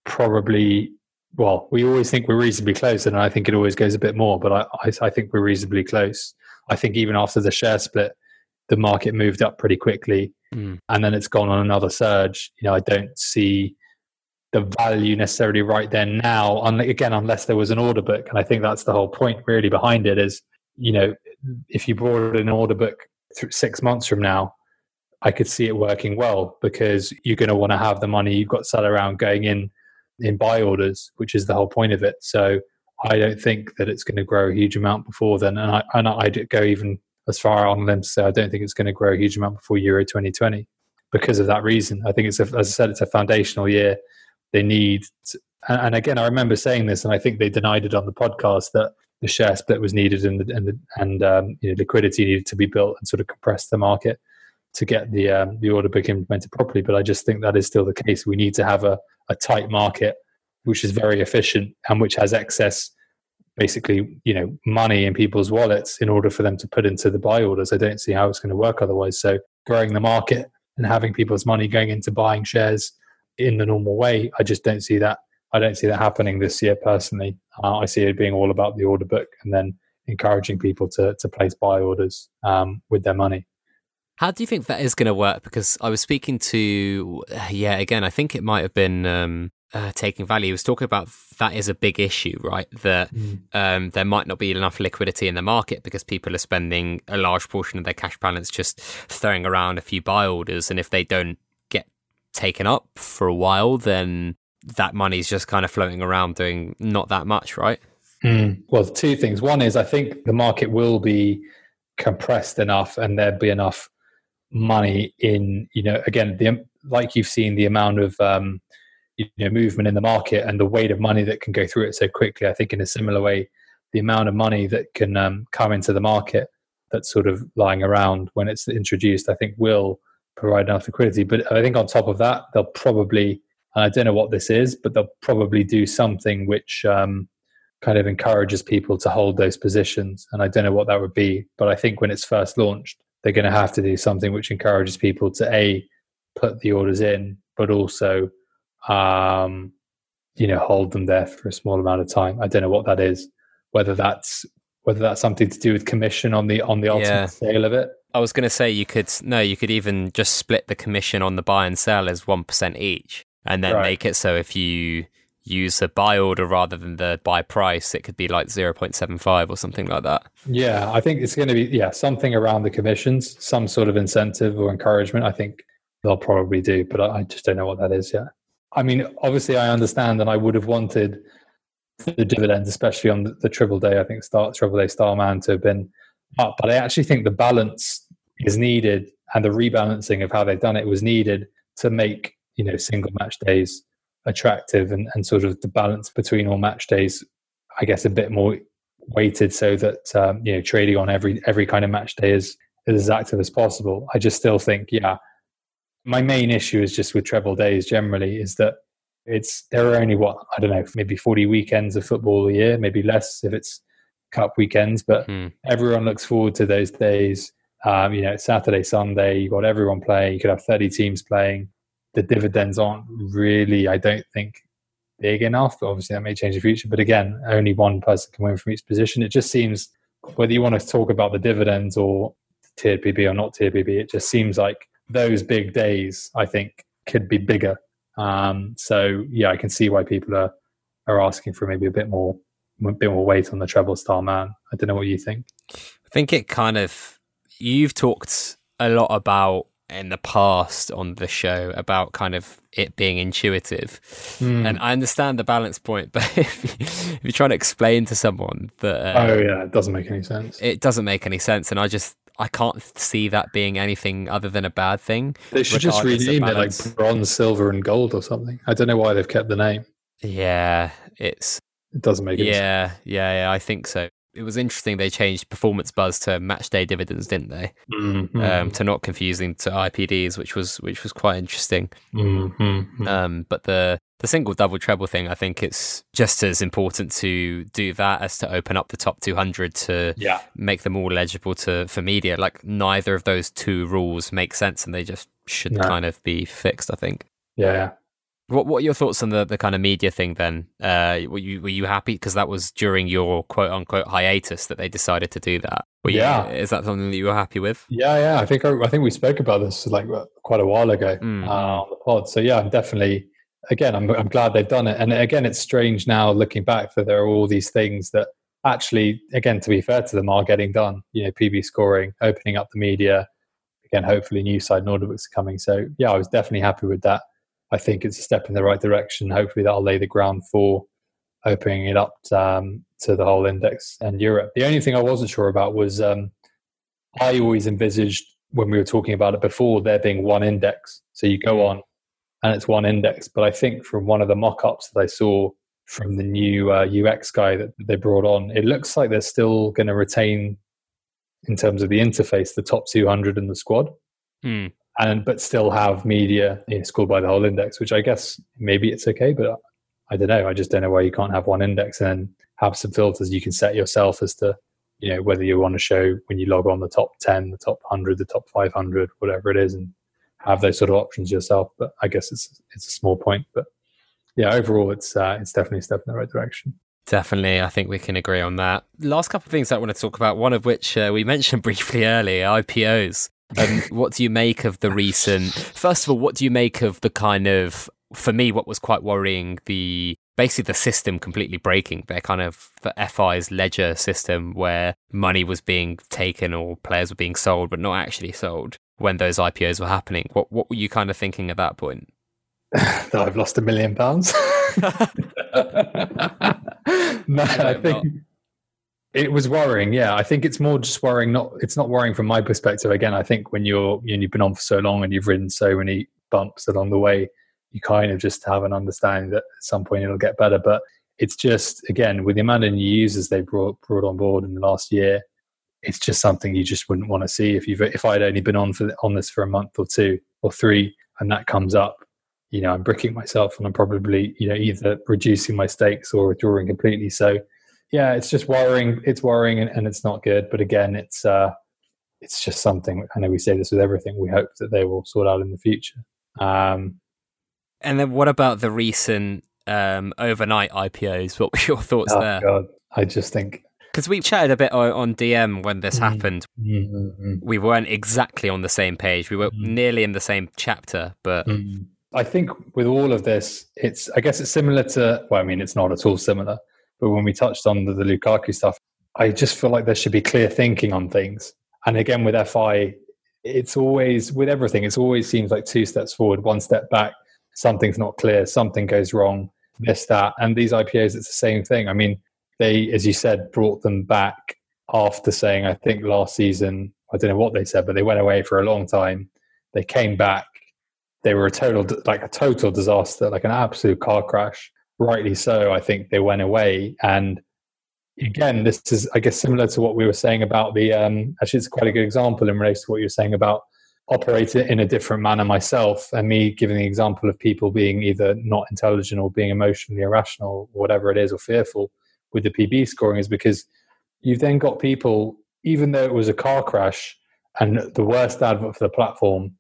probably, well, we always think we're reasonably close, and I think it always goes a bit more, but I, I, I think we're reasonably close. I think even after the share split, the market moved up pretty quickly mm. and then it's gone on another surge. You know, I don't see the value necessarily right then now again unless there was an order book and i think that's the whole point really behind it is you know if you brought an order book six months from now i could see it working well because you're going to want to have the money you've got sat around going in in buy orders which is the whole point of it. So i don't think that it's going to grow a huge amount before then. And i and i'd go even as far on them to say i don't think it's going to grow a huge amount before euro 2020 because of that reason. I think it's a, as i said it's a foundational year. They need to, and again i remember saying this and i think they denied it on the podcast that the share split was needed and the, and, the, and um, you know, liquidity needed to be built and sort of compress the market to get the um, the order book implemented properly. But i just think that is still the case. We need to have a, a tight market which is very efficient and which has excess basically you know money in people's wallets in order for them to put into the buy orders i don't see how it's going to work otherwise so growing the market and having people's money going into buying shares in the normal way. I just don't see that. I don't see that happening this year personally. Uh, I see it being all about the order book and then encouraging people to to place buy orders um, with their money. How do you think that is going to work? Because I was speaking to, yeah, again, I think it might have been um, uh, taking value. He was talking about that is a big issue, right? That mm. um, there might not be enough liquidity in the market because people are spending a large portion of their cash balance just throwing around a few buy orders, and if they don't get taken up for a while, then that money's just kind of floating around doing not that much, right? Mm. Well, two things. One is I think the market will be compressed enough and there'd be enough money in you know again the like you've seen the amount of um, you know movement in the market and the weight of money that can go through it so quickly. I think in a similar way, the amount of money that can um, come into the market that's sort of lying around when it's introduced, I think will provide enough liquidity. But I think on top of that, they'll probably and I don't know what this is, but they'll probably do something which um, kind of encourages people to hold those positions. And I don't know what that would be, but I think when it's first launched, they're going to have to do something which encourages people to a put the orders in, but also um, you know hold them there for a small amount of time. I don't know what that is. Whether that's whether that's something to do with commission on the on the ultimate yeah. sale of it. I was going to say you could no, you could even just split the commission on the buy and sell as one percent each, and then right. make it so if you use a buy order rather than the buy price, it could be like 0.75 or something like that. Yeah, I think it's going to be, yeah, something around the commissions, some sort of incentive or encouragement. I think they'll probably do, but I just don't know what that is yet. I mean, obviously, I understand and I would have wanted the dividends, especially on the, the triple day, I think, start triple day Starman to have been up, but I actually think the balance is needed and the rebalancing of how they've done it was needed to make, you know, single match days attractive and, and sort of the balance between all match days, I guess, a bit more weighted so that um, you know trading on every every kind of match day is, is as active as possible. I just still think, yeah, my main issue is just with treble days generally is that it's there are only what I don't know maybe forty weekends of football a year, maybe less if it's cup weekends, but mm. everyone looks forward to those days. Um, you know, Saturday, Sunday, you've got everyone playing. You could have 30 teams playing the dividends aren't really, I don't think, big enough. Obviously, that may change in the future. But again, only one person can win from each position. It just seems, whether you want to talk about the dividends or tiered PB or not tiered PB, it just seems like those big days, I think, could be bigger. Um, so yeah, I can see why people are are asking for maybe a bit more a bit more weight on the treble star man. I don't know what you think. I think it kind of you've talked a lot about in the past on the show about kind of it being intuitive. Mm. And I understand the balance point, but if, you, if you're trying to explain to someone that. Uh, oh, yeah, it doesn't make any sense. It doesn't make any sense. And I just. I can't see that being anything other than a bad thing. They should just rename it like bronze, silver, and gold or something. I don't know why they've kept the name. Yeah, it's it doesn't make any yeah, sense. Yeah, yeah, I think so it was interesting they changed performance buzz to match day dividends, didn't they? Mm-hmm. Um, to not confusing to IPDs, which was which was quite interesting. Mm-hmm. Um, but the the single double treble thing, I think it's just as important to do that as to open up the top 200 to yeah. make them all eligible to for media. Like neither of those two rules make sense, and they just should kind of be fixed. I think. Yeah, what What are your thoughts on the, the kind of media thing? Then, uh, were you were you happy because that was during your quote unquote hiatus that they decided to do that? Were yeah, you, is that something that you were happy with? Yeah, yeah. I think I, think we spoke about this like quite a while ago mm. uh, on the pod. So yeah, I'm definitely again. I'm I'm glad they've done it. And again, it's strange now looking back that there are all these things that actually, again, to be fair to them, are getting done. You know, PB scoring, opening up the media. Again, hopefully, new side Nordics are coming. So yeah, I was definitely happy with that. I think it's a step in the right direction. Hopefully, that'll lay the ground for opening it up to, um, to the whole index and Europe. The only thing I wasn't sure about was um, I always envisaged when we were talking about it before there being one index. So you go on and it's one index. But I think from one of the mock ups that I saw from the new uh, UX guy that they brought on, it looks like they're still going to retain, in terms of the interface, the top 200 in the squad. Hmm and but still have media you know, scored by the whole index, which I guess maybe it's okay, but I don't know. I just don't know why you can't have one index and then have some filters you can set yourself as to you know whether you want to show when you log on the top 10 the top 100 the top 500 whatever it is and have those sort of options yourself but i guess it's it's a small point but yeah overall it's uh, it's definitely a step in the right direction Definitely, I think we can agree on that. Last couple of things I want to talk about, one of which uh, we mentioned briefly earlier IPOs. Um, what do you make of the recent? First of all, what do you make of the kind of, for me, what was quite worrying, the basically the system completely breaking. Their kind of the FI's ledger system where money was being taken or players were being sold, but not actually sold when those IPOs were happening. What what were you kind of thinking at that point? that I've lost a million pounds. no, I think It was worrying, yeah. I think it's more just worrying. Not it's not worrying from my perspective. Again, I think when you're you know, you've been on for so long and you've ridden so many bumps along the way, you kind of just have an understanding that at some point it'll get better. But it's just again with the amount of new users they brought brought on board in the last year, it's just something you just wouldn't want to see if you've if I'd only been on for on this for a month or two or three, and that comes up. You know, I'm bricking myself, and I'm probably you know either reducing my stakes or withdrawing completely. So, yeah, it's just worrying. It's worrying, and, and it's not good. But again, it's uh, it's just something. I know we say this with everything. We hope that they will sort out in the future. Um, and then, what about the recent um, overnight IPOs? What were your thoughts oh there? God, I just think because we chatted a bit on DM when this mm-hmm. happened. Mm-hmm. We weren't exactly on the same page. We were mm-hmm. nearly in the same chapter, but mm-hmm. I think with all of this, it's I guess it's similar to. Well, I mean, it's not at all similar. But when we touched on the, the Lukaku stuff, I just feel like there should be clear thinking on things. And again, with FI, it's always with everything. It always seems like two steps forward, one step back. Something's not clear. Something goes wrong. This, that, and these IPOs, it's the same thing. I mean, they, as you said, brought them back after saying, I think last season, I don't know what they said, but they went away for a long time. They came back. They were a total, like a total disaster, like an absolute car crash. Rightly so. I think they went away. And again, this is, I guess, similar to what we were saying about the, um, actually, it's quite a good example in relation to what you were saying about operating in a different manner myself and me giving the example of people being either not intelligent or being emotionally irrational, or whatever it is, or fearful with the PB scoring is because you've then got people, even though it was a car crash and the worst advert for the platform,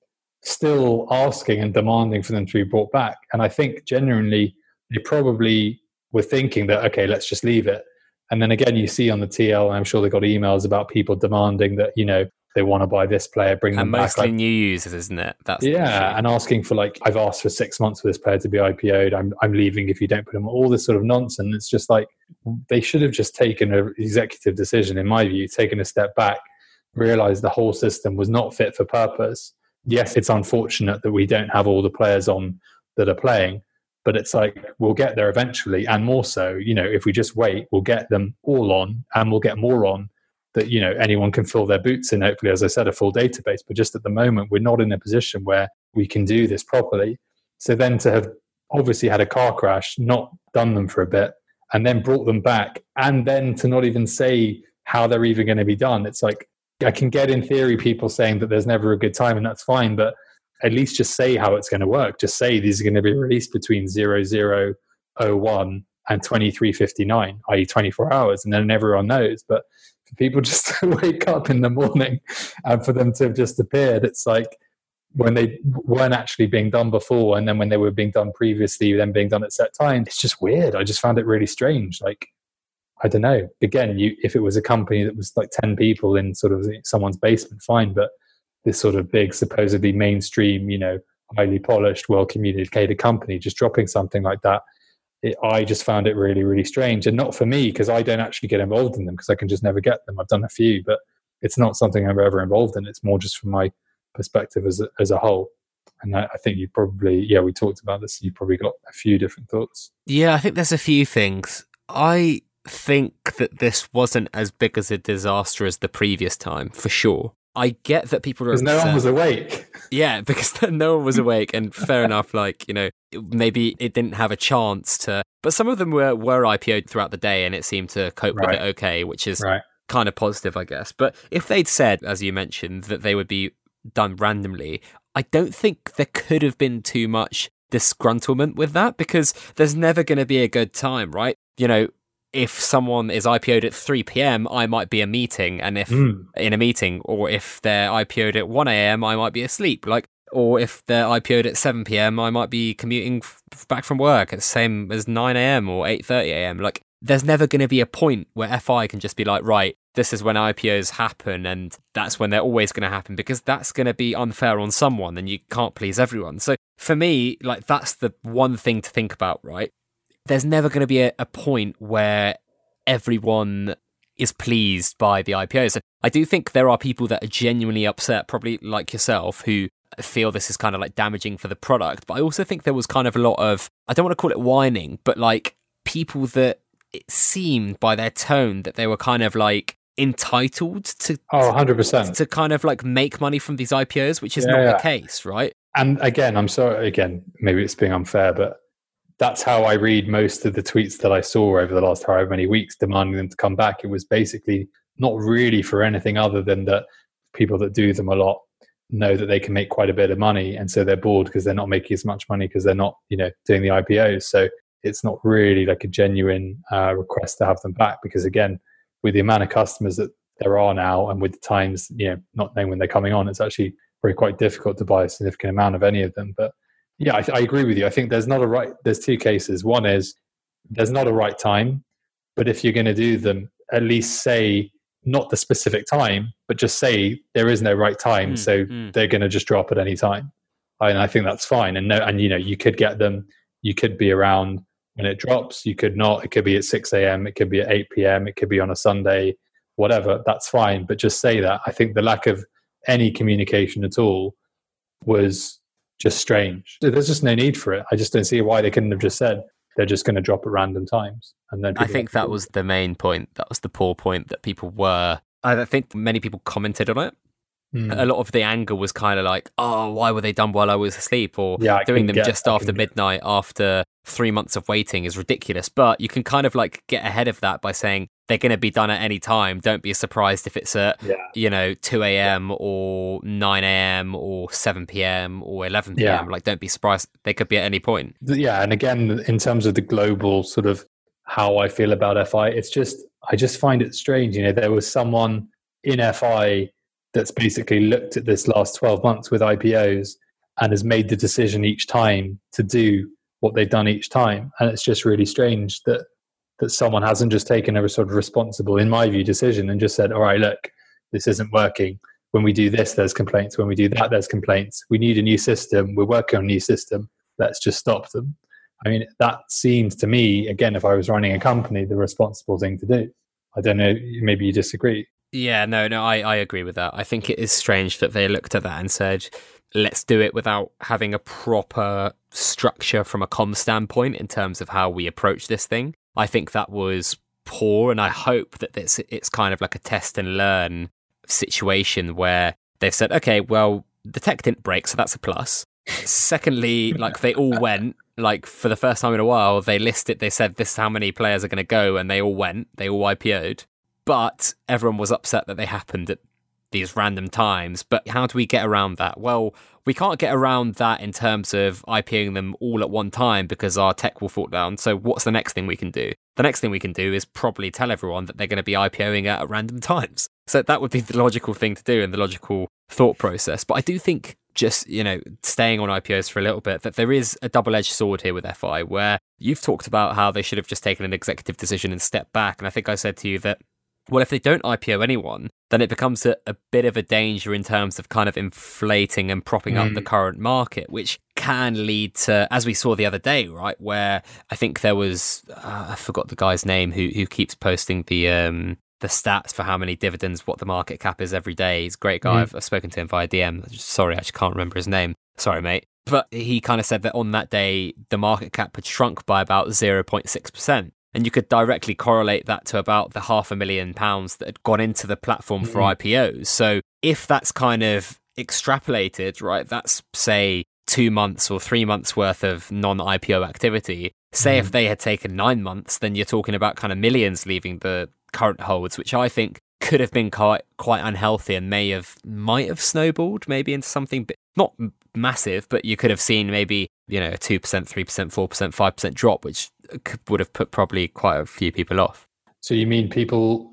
still asking and demanding for them to be brought back. And I think genuinely they probably were thinking that, okay, let's just leave it. And then again, you see on the TL, I'm sure they got emails about people demanding that, you know, they want to buy this player, bring and them mostly back. Like, new users, isn't it? That's yeah, and asking for like I've asked for six months for this player to be IPO'd. I'm I'm leaving if you don't put him. All this sort of nonsense. It's just like they should have just taken an executive decision, in my view, taken a step back, realized the whole system was not fit for purpose. Yes, it's unfortunate that we don't have all the players on that are playing, but it's like we'll get there eventually, and more so. You know, if we just wait, we'll get them all on, and we'll get more on that you know anyone can fill their boots in hopefully as i said a full database. But just at the moment we're not in a position where we can do this properly. So then to have obviously had a car crash not done them for a bit and then brought them back and then to not even say how they're even going to be done. It's like i can get in theory people saying that there's never a good time and that's fine but at least just say how it's going to work just say these are going to be released between 0001 and 2359 i.e 24 hours and then everyone knows but for people just to wake up in the morning and for them to have just appeared. It's like when they weren't actually being done before and then when they were being done previously, then being done at set times. It's just weird. I just found it really strange. Like, I don't know. Again, you if it was a company that was like 10 people in sort of someone's basement, fine. But this sort of big, supposedly mainstream, you know, highly polished, well communicated company just dropping something like that it, I just found it really, really strange. And not for me, because I don't actually get involved in them because I can just never get them. I've done a few, but it's not something I'm ever involved in. It's more just from my perspective as a, as a whole. And I, I think you probably, yeah, we talked about this. You probably got a few different thoughts. Yeah, I think there's a few things. I think that this wasn't as big as a disaster as the previous time, for sure. I get that people are because no one was awake. Yeah, because no one was awake, and fair enough. Like you know, maybe it didn't have a chance to, but some of them were were IPO'd throughout the day, and it seemed to cope right. with it okay, which is right. kind of positive, I guess. But if they'd said, as you mentioned, that they would be done randomly, I don't think there could have been too much disgruntlement with that because there's never going to be a good time, right? You know, if someone is IPO'd at 3 p.m., I might be a meeting, and if mm. in a meeting, or if they're IPO'd at 1 a.m., I might be asleep. Like, or if they're IPO'd at 7 p.m., I might be commuting f- back from work at the same as 9 a.m. or 8:30 a.m. Like, there's never going to be a point where FI can just be like, right, this is when IPOs happen, and that's when they're always going to happen because that's going to be unfair on someone, and you can't please everyone. So for me, like, that's the one thing to think about, right? There's never going to be a, a point where everyone is pleased by the IPOs. I do think there are people that are genuinely upset, probably like yourself, who feel this is kind of like damaging for the product. But I also think there was kind of a lot of, I don't want to call it whining, but like people that it seemed by their tone that they were kind of like entitled to oh 100% to kind of like make money from these IPOs, which is Yeah, not yeah. the case, right? and again i'm sorry again maybe it's being unfair but that's how i read most of the tweets that i saw over the last however many weeks demanding them to come back. It was basically not really for anything other than that people that do them a lot know that they can make quite a bit of money and so they're bored because they're not making as much money because they're not you know doing the ipos so it's not really like a genuine uh, request to have them back because again with the amount of customers that there are now and with the times you know not knowing when they're coming on it's actually very quite difficult to buy a significant amount of any of them. But yeah I, I agree with you. I think there's not a right there's two cases. One is there's not a right time but if you're going to do them at least say not the specific time but just say there is no right time Mm, so mm. they're going to just drop at any time. And i think that's fine and no and you know you could get them you could be around when it drops you could not it could be at 6 a.m it could be at 8 p.m it could be on a sunday whatever that's fine but just say that. I think the lack of any communication at all was just strange there's just no need for it i just don't see why they couldn't have just said they're just going to drop at random times and then I think that was the main point. That was the poor point that people were. I think many people commented on it. Hmm. A lot of the anger was kind of like, "Oh, why were they done while I was asleep?" or Yeah, doing them get- just after midnight after three months of waiting is ridiculous. But you can kind of like get ahead of that by saying they're going to be done at any time. Don't be surprised if it's at yeah you know 2 a.m. or 9 a.m. or 7 p.m. or 11 p.m. Yeah. Like, don't be surprised. They could be at any point. Yeah and again in terms of the global sort of how i feel about fi it's just i just find it strange you know there was someone in fi that's basically looked at this last 12 months with ipos and has made the decision each time to do what they've done each time. And it's just really strange that that someone hasn't just taken a sort of responsible in my view decision and just said all right look this isn't working. When we do this there's complaints. When we do that there's complaints. We need a new system. We're working on a new system. Let's just stop them. I mean, that seems to me, again, if I was running a company, the responsible thing to do. I don't know, maybe you disagree. Yeah, no, no, I, I agree with that. I think it is strange that they looked at that and said, let's do it without having a proper structure from a com standpoint in terms of how we approach this thing. I think that was poor, and I hope that it's, it's kind of like a test and learn situation where they've said, okay, well, the tech didn't break, so that's a plus. Secondly, like they all went, like for the first time in a while, they listed, they said this is how many players are going to go, and they all went, they all IPO'd but everyone was upset that they happened at these random times. But how do we get around that? Well, we can't get around that in terms of IPOing them all at one time because our tech will fall down. So, what's the next thing we can do? The next thing we can do is probably tell everyone that they're going to be IPOing at random times. So, that would be the logical thing to do and the logical thought process. But I do think just you know staying on IPOs for a little bit that there is a double-edged sword here with FI where you've talked about how they should have just taken an executive decision and stepped back and I think I said to you that well, if they don't IPO anyone, then it becomes a, a bit of a danger in terms of kind of inflating and propping up the current market, which can lead to, as we saw the other day, right, where I think there was, uh, I forgot the guy's name who who keeps posting the um the stats for how many dividends, what the market cap is every day. He's a great guy. Mm. I've, I've spoken to him via DM. Sorry, I just can't remember his name. Sorry, mate. But he kind of said that on that day, the market cap had shrunk by about 0.6%. And you could directly correlate that to about the half a million pounds that had gone into the platform for Mm. IPOs. So if that's kind of extrapolated, right, that's say two months or three months worth of non IPO activity. Say if Mhm. they had taken nine months, then you're talking about kind of millions leaving the current holds, which I think could have been quite quite unhealthy and may have might have snowballed maybe into something bi- not massive, but you could have seen maybe you know a two percent, three percent, four percent, five percent drop, which would have put probably quite a few people off. So you mean people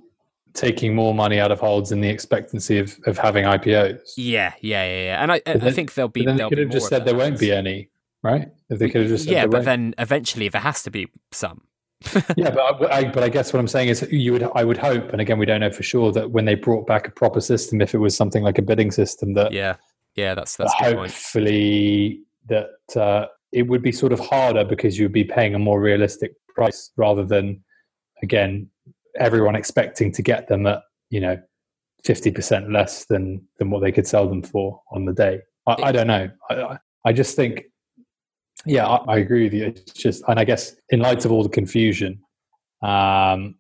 taking more money out of holds in the expectancy of, of having IPOs? Yeah, yeah, yeah, yeah. And I, I then- think there'll be. Then they could have just said there won't be any, right? If they could have just said yeah, but won't. then eventually there has to be some. yeah, but I, I- but I guess what I'm saying is you would I would hope, and again we don't know for sure that when they brought back a proper system, if it was something like a bidding system, that Yeah, yeah, that's that's a good point. hopefully that uh, it would be sort of harder because you would be paying a more realistic price rather than again everyone expecting to get them at you know fifty percent less than than what they could sell them for on the day. I, I don't know. I, I- I just think, yeah, I, I agree with you. It's just, and I guess in light of all the confusion, Um,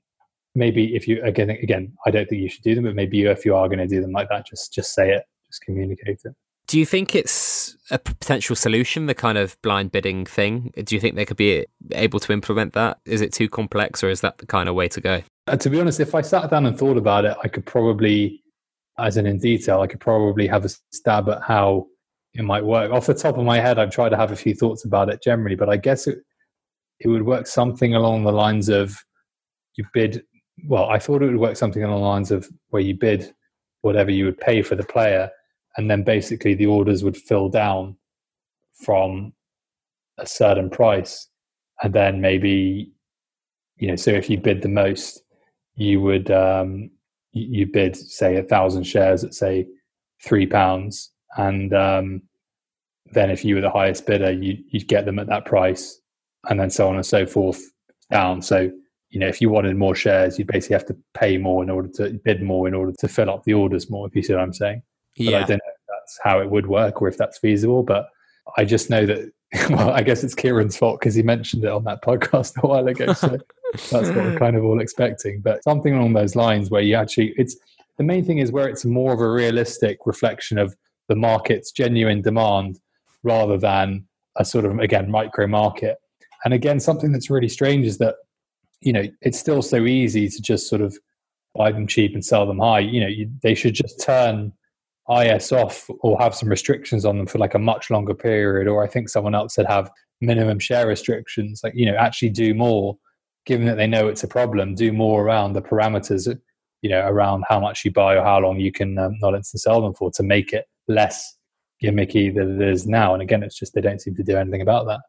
maybe if you again again, I don't think you should do them, but maybe if you are going to do them like that, just just say it, just communicate it. Do you think it's a potential solution, the kind of blind bidding thing? Do you think they could be able to implement that? Is it too complex, or is that the kind of way to go? Uh, to be honest, if I sat down and thought about it, I could probably, as in in detail, I could probably have a stab at how it might work. Off the top of my head, I've tried to have a few thoughts about it generally, but I guess it it would work something along the lines of you bid. Well, I thought it would work something along the lines of where you bid whatever you would pay for the player, and then basically the orders would fill down from a certain price, and then maybe you know, so if you bid the most, you would um, you bid say a thousand shares at say three pounds, and um, then if you were the highest bidder, you, you'd get them at that price, and then so on and so forth down. So you know, if you wanted more shares, you'd basically have to pay more in order to bid more in order to fill up the orders more. If you see what I'm saying, yeah. I don't know if that's how it would work or if that's feasible. But I just know that. Well, I guess it's Kieran's fault because he mentioned it on that podcast a while ago. So that's what we're kind of all expecting. But something along those lines where you actually, it's the main thing is where it's more of a realistic reflection of the market's genuine demand rather than a sort of again micro market. And again, something that's really strange is that you know it's still so easy to just sort of buy them cheap and sell them high. You know, you, they should just turn IS off or have some restrictions on them for like a much longer period. Or I think someone else said have minimum share restrictions. Like you know, actually do more, given that they know it's a problem. Do more around the parameters. You know, around how much you buy or how long you can um, not instant sell them for to make it less gimmicky than it is now. And again, it's just they don't seem to do anything about that.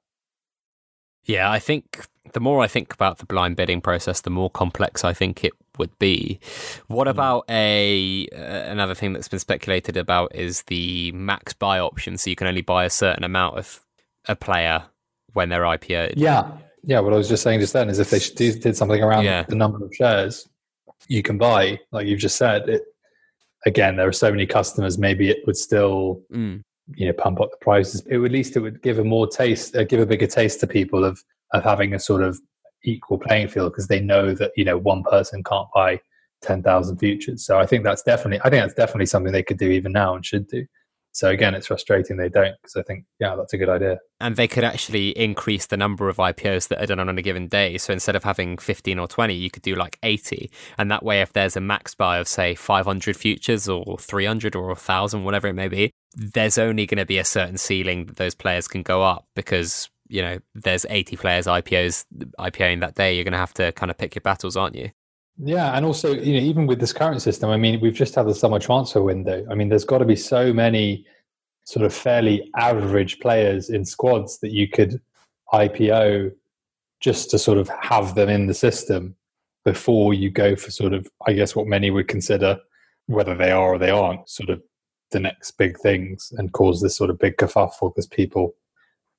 Yeah, I think the more I think about the blind bidding process, the more complex I think it would be. What hmm. about a uh, another thing that's been speculated about is the max buy option, so you can only buy a certain amount of a player when they're IPO'd. Yeah, yeah. What I was just saying just then is if they did something around yeah. the number of shares you can buy, like you've just said, it again, there are so many customers. Maybe it would still, mm. you know, pump up the prices. It would, at least it would give a more taste, uh, give a bigger taste to people of of having a sort of equal playing field because they know that you know one person can't buy ten thousand futures. So I think that's definitely, I think that's definitely something they could do even now and should do. So again, it's frustrating they don't because I think, yeah, that's a good idea. And they could actually increase the number of IPOs that are done on a given day. So instead of having 15 or 20, you could do like 80. And that way, if there's a max buy of, say, 500 futures or 300 or 1,000, whatever it may be, there's only going to be a certain ceiling that those players can go up because, you know, there's 80 players IPOs IPOing that day. You're going to have to kind of pick your battles, aren't you? Yeah, and also, you know, even with this current system, I mean, we've just had the summer transfer window. I mean, there's got to be so many sort of fairly average players in squads that you could IPO just to sort of have them in the system before you go for sort of, I guess, what many would consider, whether they are or they aren't, sort of the next big things and cause this sort of big kerfuffle because people,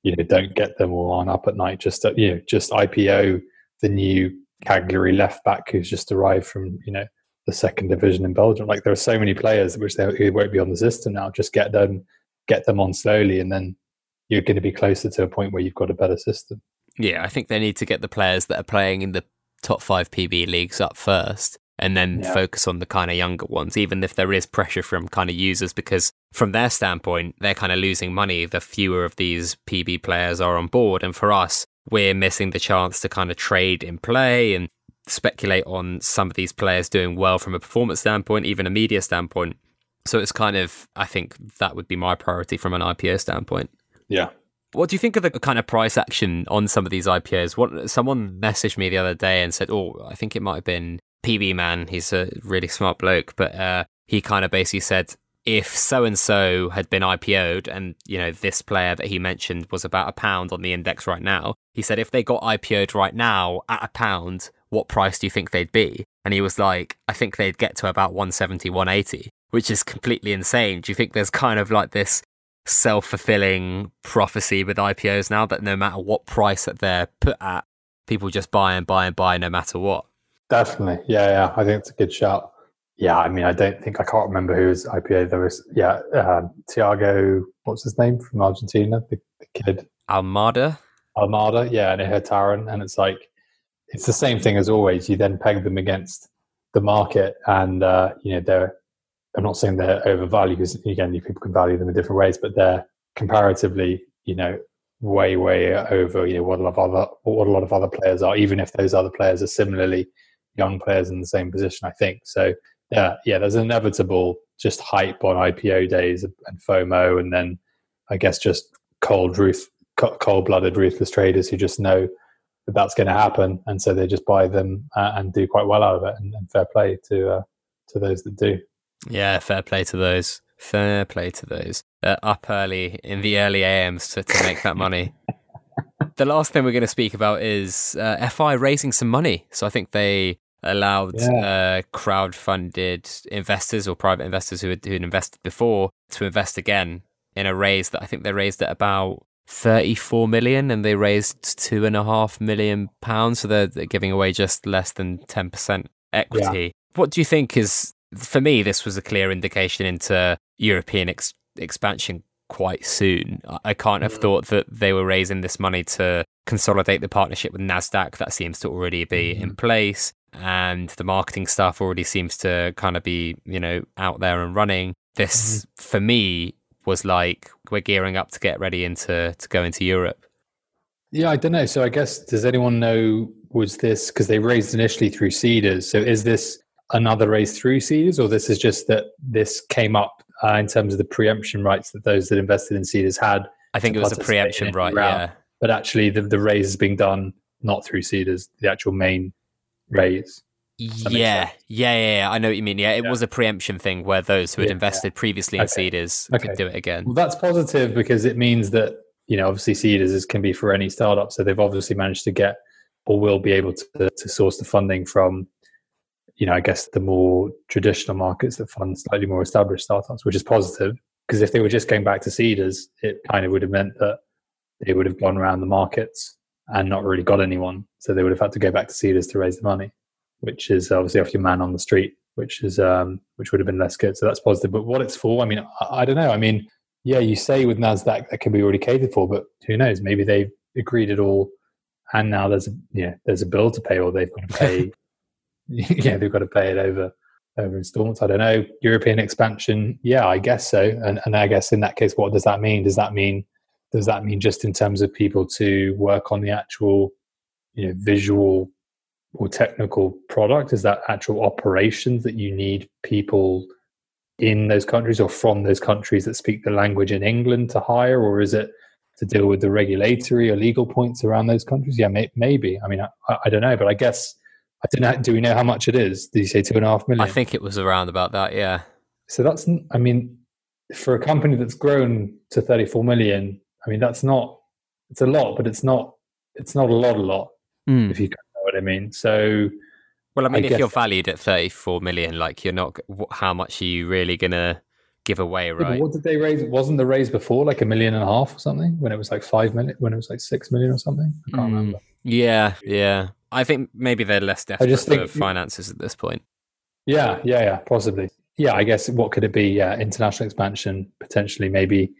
you know, don't get them all on up at night. Just, to, you know, just IPO the new Cagliari left back who's just arrived from you know the second division in Belgium. Like there are so many players which they won't be on the system now. Just get them, get them on slowly, and then you're going to be closer to a point where you've got a better system. Yeah, I think they need to get the players that are playing in the top five PB leagues up first, and then yeah. focus on the kind of younger ones, even if there is pressure from kind of users, because from their standpoint, they're kind of losing money the fewer of these PB players are on board. And for us, we're missing the chance to kind of trade in play and speculate on some of these players doing well from a performance standpoint, even a media standpoint. So it's kind of, I think that would be my priority from an IPO standpoint. Yeah. What do you think of the kind of price action on some of these IPOs? What someone messaged me the other day and said, "Oh, I think it might have been PB Man. He's a really smart bloke, but uh, he kind of basically said if so and so had been IPO'd and you know this player that he mentioned was about a pound on the index right now, he said if they got IPO'd right now at a pound, what price do you think they'd be? And he was like, I think they'd get to about 170, 180, which is completely insane. Do you think there's kind of like this self-fulfilling prophecy with IPOs now that no matter what price that they're put at, people just buy and buy and buy no matter what? Definitely. Yeah, yeah. I think it's a good shout. Yeah, I mean, I don't think I can't remember who was IPO. There was, yeah, um, Thiago. What's his name from Argentina? The, the kid Almada. Almada, yeah, and Ihattaren, and it's like, it's the same thing as always. You then peg them against the market, and uh, you know they're. I'm not saying they're overvalued because again, people can value them in different ways, but they're comparatively, you know, way way over you know what a lot of other what a lot of other players are, even if those other players are similarly young players in the same position. I think so. Yeah, yeah. There's inevitable just hype on IPO days and FOMO, and then I guess just cold, ruth, cold-blooded, ruthless traders who just know that that's going to happen, and so they just buy them uh, and do quite well out of it. And, and fair play to uh, to those that do. Yeah, fair play to those. Fair play to those uh, up early in the early AMs to, to make that money. the last thing we're going to speak about is uh, FI raising some money. So I think they allowed yeah. uh, crowd-funded investors or private investors who had, who had invested before to invest again in a raise that I think they raised at about 34 million and they raised two and a half million pounds. So they're, they're giving away just less than 10% equity. Yeah. What do you think is, for me, this was a clear indication into European ex- expansion quite soon. I can't have mm. thought that they were raising this money to consolidate the partnership with Nasdaq. That seems to already be in place, and the marketing stuff already seems to kind of be you know out there and running. This mm-hmm. for me was like we're gearing up to get ready into to go into Europe. Yeah, I don't know. So I guess does anyone know was this because they raised initially through Seedrs? So is this another raise through Seedrs, or this is just that this came up uh, in terms of the preemption rights that those that invested in Seedrs had? I think it was a preemption right, yeah. But actually, the, the raise is being done not through Seedrs, the actual main raise. Yeah, yeah, yeah, yeah, I know what you mean. Yeah, it yeah. was a preemption thing where those who had yeah, invested previously in okay. Seedrs okay. could do it again. Well, that's positive because it means that you know obviously Seedrs is, can be for any startup, so they've obviously managed to get or will be able to to source the funding from you know I guess the more traditional markets that fund slightly more established startups, which is positive because if they were just going back to Seedrs, it kind of would have meant that they would have gone around the markets and not really got anyone, so they would have had to go back to Seedrs to raise the money which is obviously off your man on the street, which is um, which would have been less good. So that's positive. But what it's for, I mean, I, I don't know. I mean, yeah, you say with Nasdaq that can be already catered for, but who knows? Maybe they've agreed it all, and now there's a yeah, there's a bill to pay, or they've got to pay. yeah, they've got to pay it over over installments. I don't know. European expansion, yeah, I guess so. And and I guess in that case, what does that mean? Does that mean does that mean just in terms of people to work on the actual you know visual or technical product? Is that actual operations that you need people in those countries or from those countries that speak the language in England to hire, or is it to deal with the regulatory or legal points around those countries? Yeah, may, maybe. I mean, I, I, don't know, but I guess I don't know. Do we know how much it is? Did you say two and a half million? I think it was around about that. Yeah. So that's, I mean, for a company that's grown to 34 million, I mean, that's not, it's a lot, but it's not, it's not a lot, a lot. Mm. If you know what I mean? So, well, I mean, I if you're valued at 34 million, like you're not, how much are you really going to give away, right? What did they raise? Wasn't the raise before like a million and a half or something? When it was like five million, when it was like six million or something? I can't mm, remember. Yeah, yeah. I think maybe they're less desperate I just think, for finances at this point. Yeah, yeah, yeah, possibly. Yeah, I guess what could it be? Yeah, international expansion, potentially, maybe,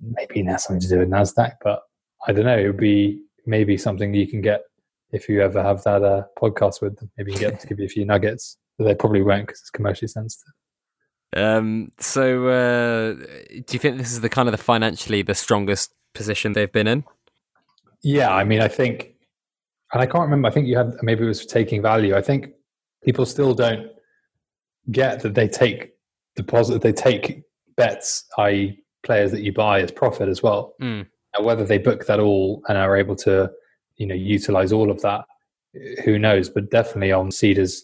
maybe it has something to do with Nasdaq, but I don't know. It would be maybe something you can get if you ever have that uh, podcast with them. Maybe you can get them to give you a few nuggets. But they probably won't because it's commercially sensitive. Um, so, uh, do you think this is the kind of the financially the strongest position they've been in? Yeah, I mean, I think, and I can't remember. I think you had maybe it was taking value. I think people still don't get that they take deposit, they take bets, i.e., players that you buy as profit as well. Mm. And whether they book that all and are able to you know utilize all of that who knows but definitely on Seedrs'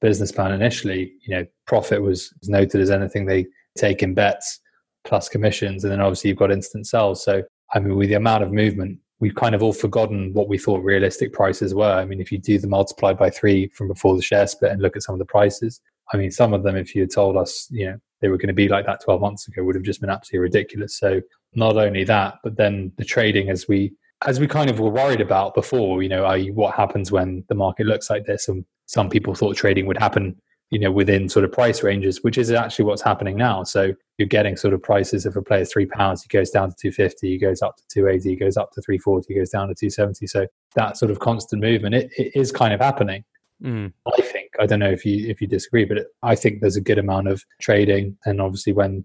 business plan initially you know profit was noted as anything they take in bets plus commissions and then obviously you've got instant sales so i mean with the amount of movement we've kind of all forgotten what we thought realistic prices were i mean if you do the multiplied by three from before the share split and look at some of the prices i mean some of them if you had told us you know they were going to be like that 12 months ago would have just been absolutely ridiculous so not only that but then the trading as we as we kind of were worried about before, you know, i.e., what happens when the market looks like this? And some people thought trading would happen you know, within sort of price ranges, which is actually what's happening now. So you're getting sort of prices if a player is three pounds, he goes down to 250, he goes up to 280, he goes up to 340, he goes down to 270. So that sort of constant movement, it, it is kind of happening. Mm. I think I don't know if you if you disagree, but it, I think there's a good amount of trading, and obviously when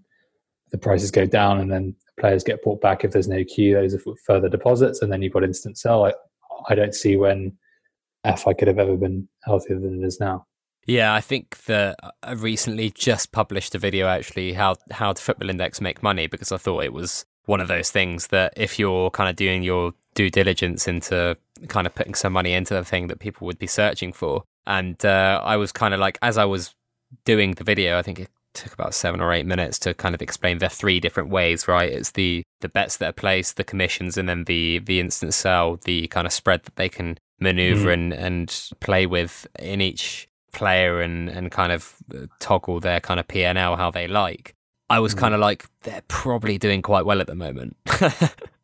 the prices go down and then players get bought back if there's no queue, those are further deposits, and then you've got instant sell. I, I don't see when FI could have ever been healthier than it is now. Yeah, I think that I recently just published a video actually how how the Football Index make money because I thought it was one of those things that if you're kind of doing your due diligence into kind of putting some money into the thing that people would be searching for, and uh, I was kind of like as I was doing the video, I think it took about seven or eight minutes to kind of explain the three different ways. Right, it's the the bets that are placed, the commissions, and then the the instant sell, the kind of spread that they can maneuver mm. and and play with in each player and and kind of uh, toggle their kind of PNL how they like. I was mm. kind of like they're probably doing quite well at the moment.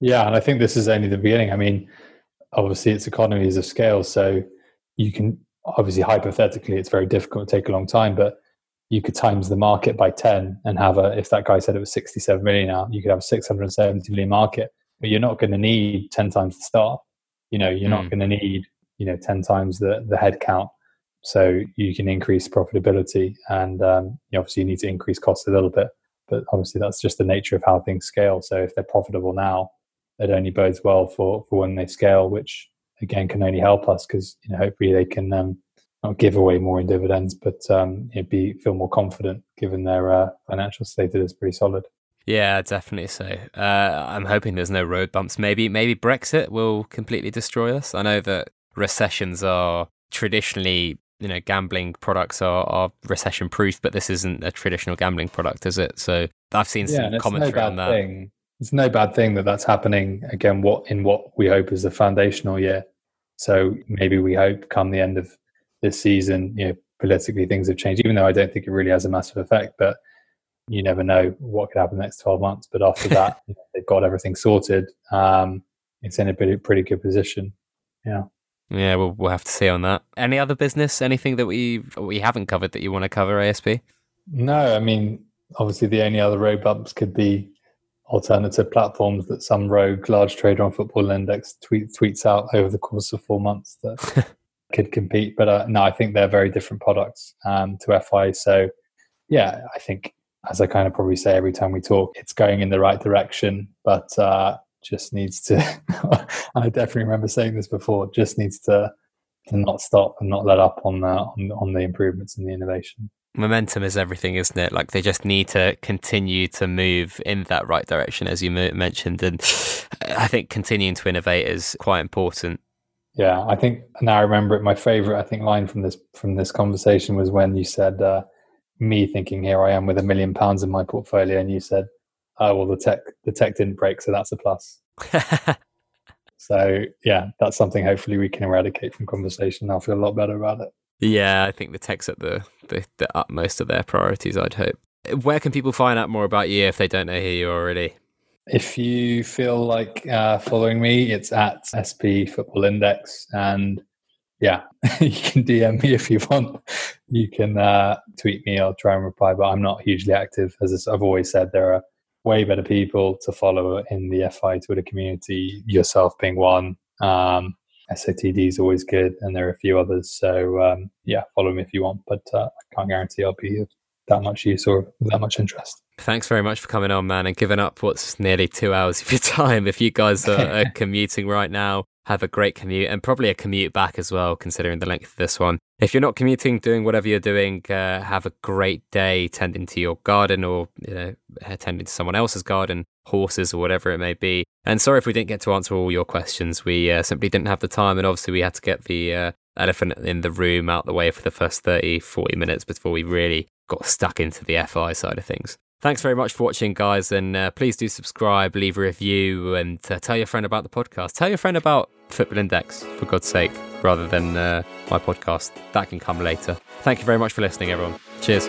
yeah, and I think this is only the beginning. I mean, obviously it's economies of scale, so you can obviously hypothetically it's very difficult to take a long time, but you could times the market by 10 and have a if that guy said it was 67 million now you could have a 670 million market but you're not going to need 10 times the staff you know you're mm. not hmm. going to need you know 10 times the the head count so you can increase profitability, and um, you obviously you need to increase costs a little bit. But obviously, that's just the nature of how things scale. So if they're profitable now, it only bodes well for for when they scale, which again can only help us because you know hopefully they can um, not give away more in dividends, but um, you know, be feel more confident given their uh, financial status is pretty solid. Yeah, definitely so. Uh, I'm hoping there's no road bumps. Maybe maybe Brexit will completely destroy us. I know that recessions are traditionally you know gambling products are, are recession proof, but this isn't a traditional gambling product, is it? So I've seen yeah, some commentary no on that. Thing. It's no bad thing that that's happening again. What in what we hope is a foundational year. So maybe we hope come the end of this season, you know, politically things have changed. Even though I don't think it really has a massive effect, but you never know what could happen next twelve months. But after that, you know, they've got everything sorted. Um, it's in a pretty pretty good position. Yeah. Yeah, we'll we'll have to see on that. Any other business? Anything that we we haven't covered that you want to cover, ASP? No, I mean obviously the only other road bumps could be alternative platforms that some rogue large trader on Football Index tweet, tweets out over the course of four months that could compete. But uh, no, I think they're very different products um, to FI. So yeah, I think as I kind of probably say every time we talk, it's going in the right direction. But uh, just needs to I definitely remember saying this before just needs to to not stop and not let up on the on, on the improvements and the innovation momentum is everything isn't it? Like they just need to continue to move in that right direction as you mentioned. And i think continuing to innovate is quite important. Yeah i think now i remember it my favorite i think line from this from this conversation was when you said uh, me thinking here i am with a million pounds in my portfolio and you said oh well the tech the tech didn't break so that's a plus. So yeah that's something hopefully we can eradicate from conversation. I'll feel a lot better about it yeah i think the tech's at the, the, the utmost of their priorities i'd hope. Where can people find out more about you if they don't know who you are already? If you feel like uh, following me it's at sp football index and yeah you can dm me if you want. You can uh, tweet me i'll try and reply but i'm not hugely active. As i've always said there are way better people to follow in the FI Twitter community, yourself being one. Um, SATD is always good, and there are a few others. So, um, yeah, follow me if you want, but uh, I can't guarantee I'll be of that much use or that much interest. Thanks very much for coming on, man, and giving up what's nearly two hours of your time. If you guys are, are commuting right now, have a great commute and probably a commute back as well, considering the length of this one. If you're not commuting, doing whatever you're doing, uh, have a great day tending to your garden or you know tending to someone else's garden, horses or whatever it may be. And sorry if we didn't get to answer all your questions. We uh, simply didn't have the time, and obviously we had to get the uh, elephant in the room out the way for the first 30, 40 minutes before we really got stuck into the FI side of things. Thanks very much for watching, guys, and uh, please do subscribe, leave a review, and uh, tell your friend about the podcast. Tell your friend about Football Index, for God's sake, rather than uh, my podcast. That can come later. Thank you very much for listening, everyone. Cheers.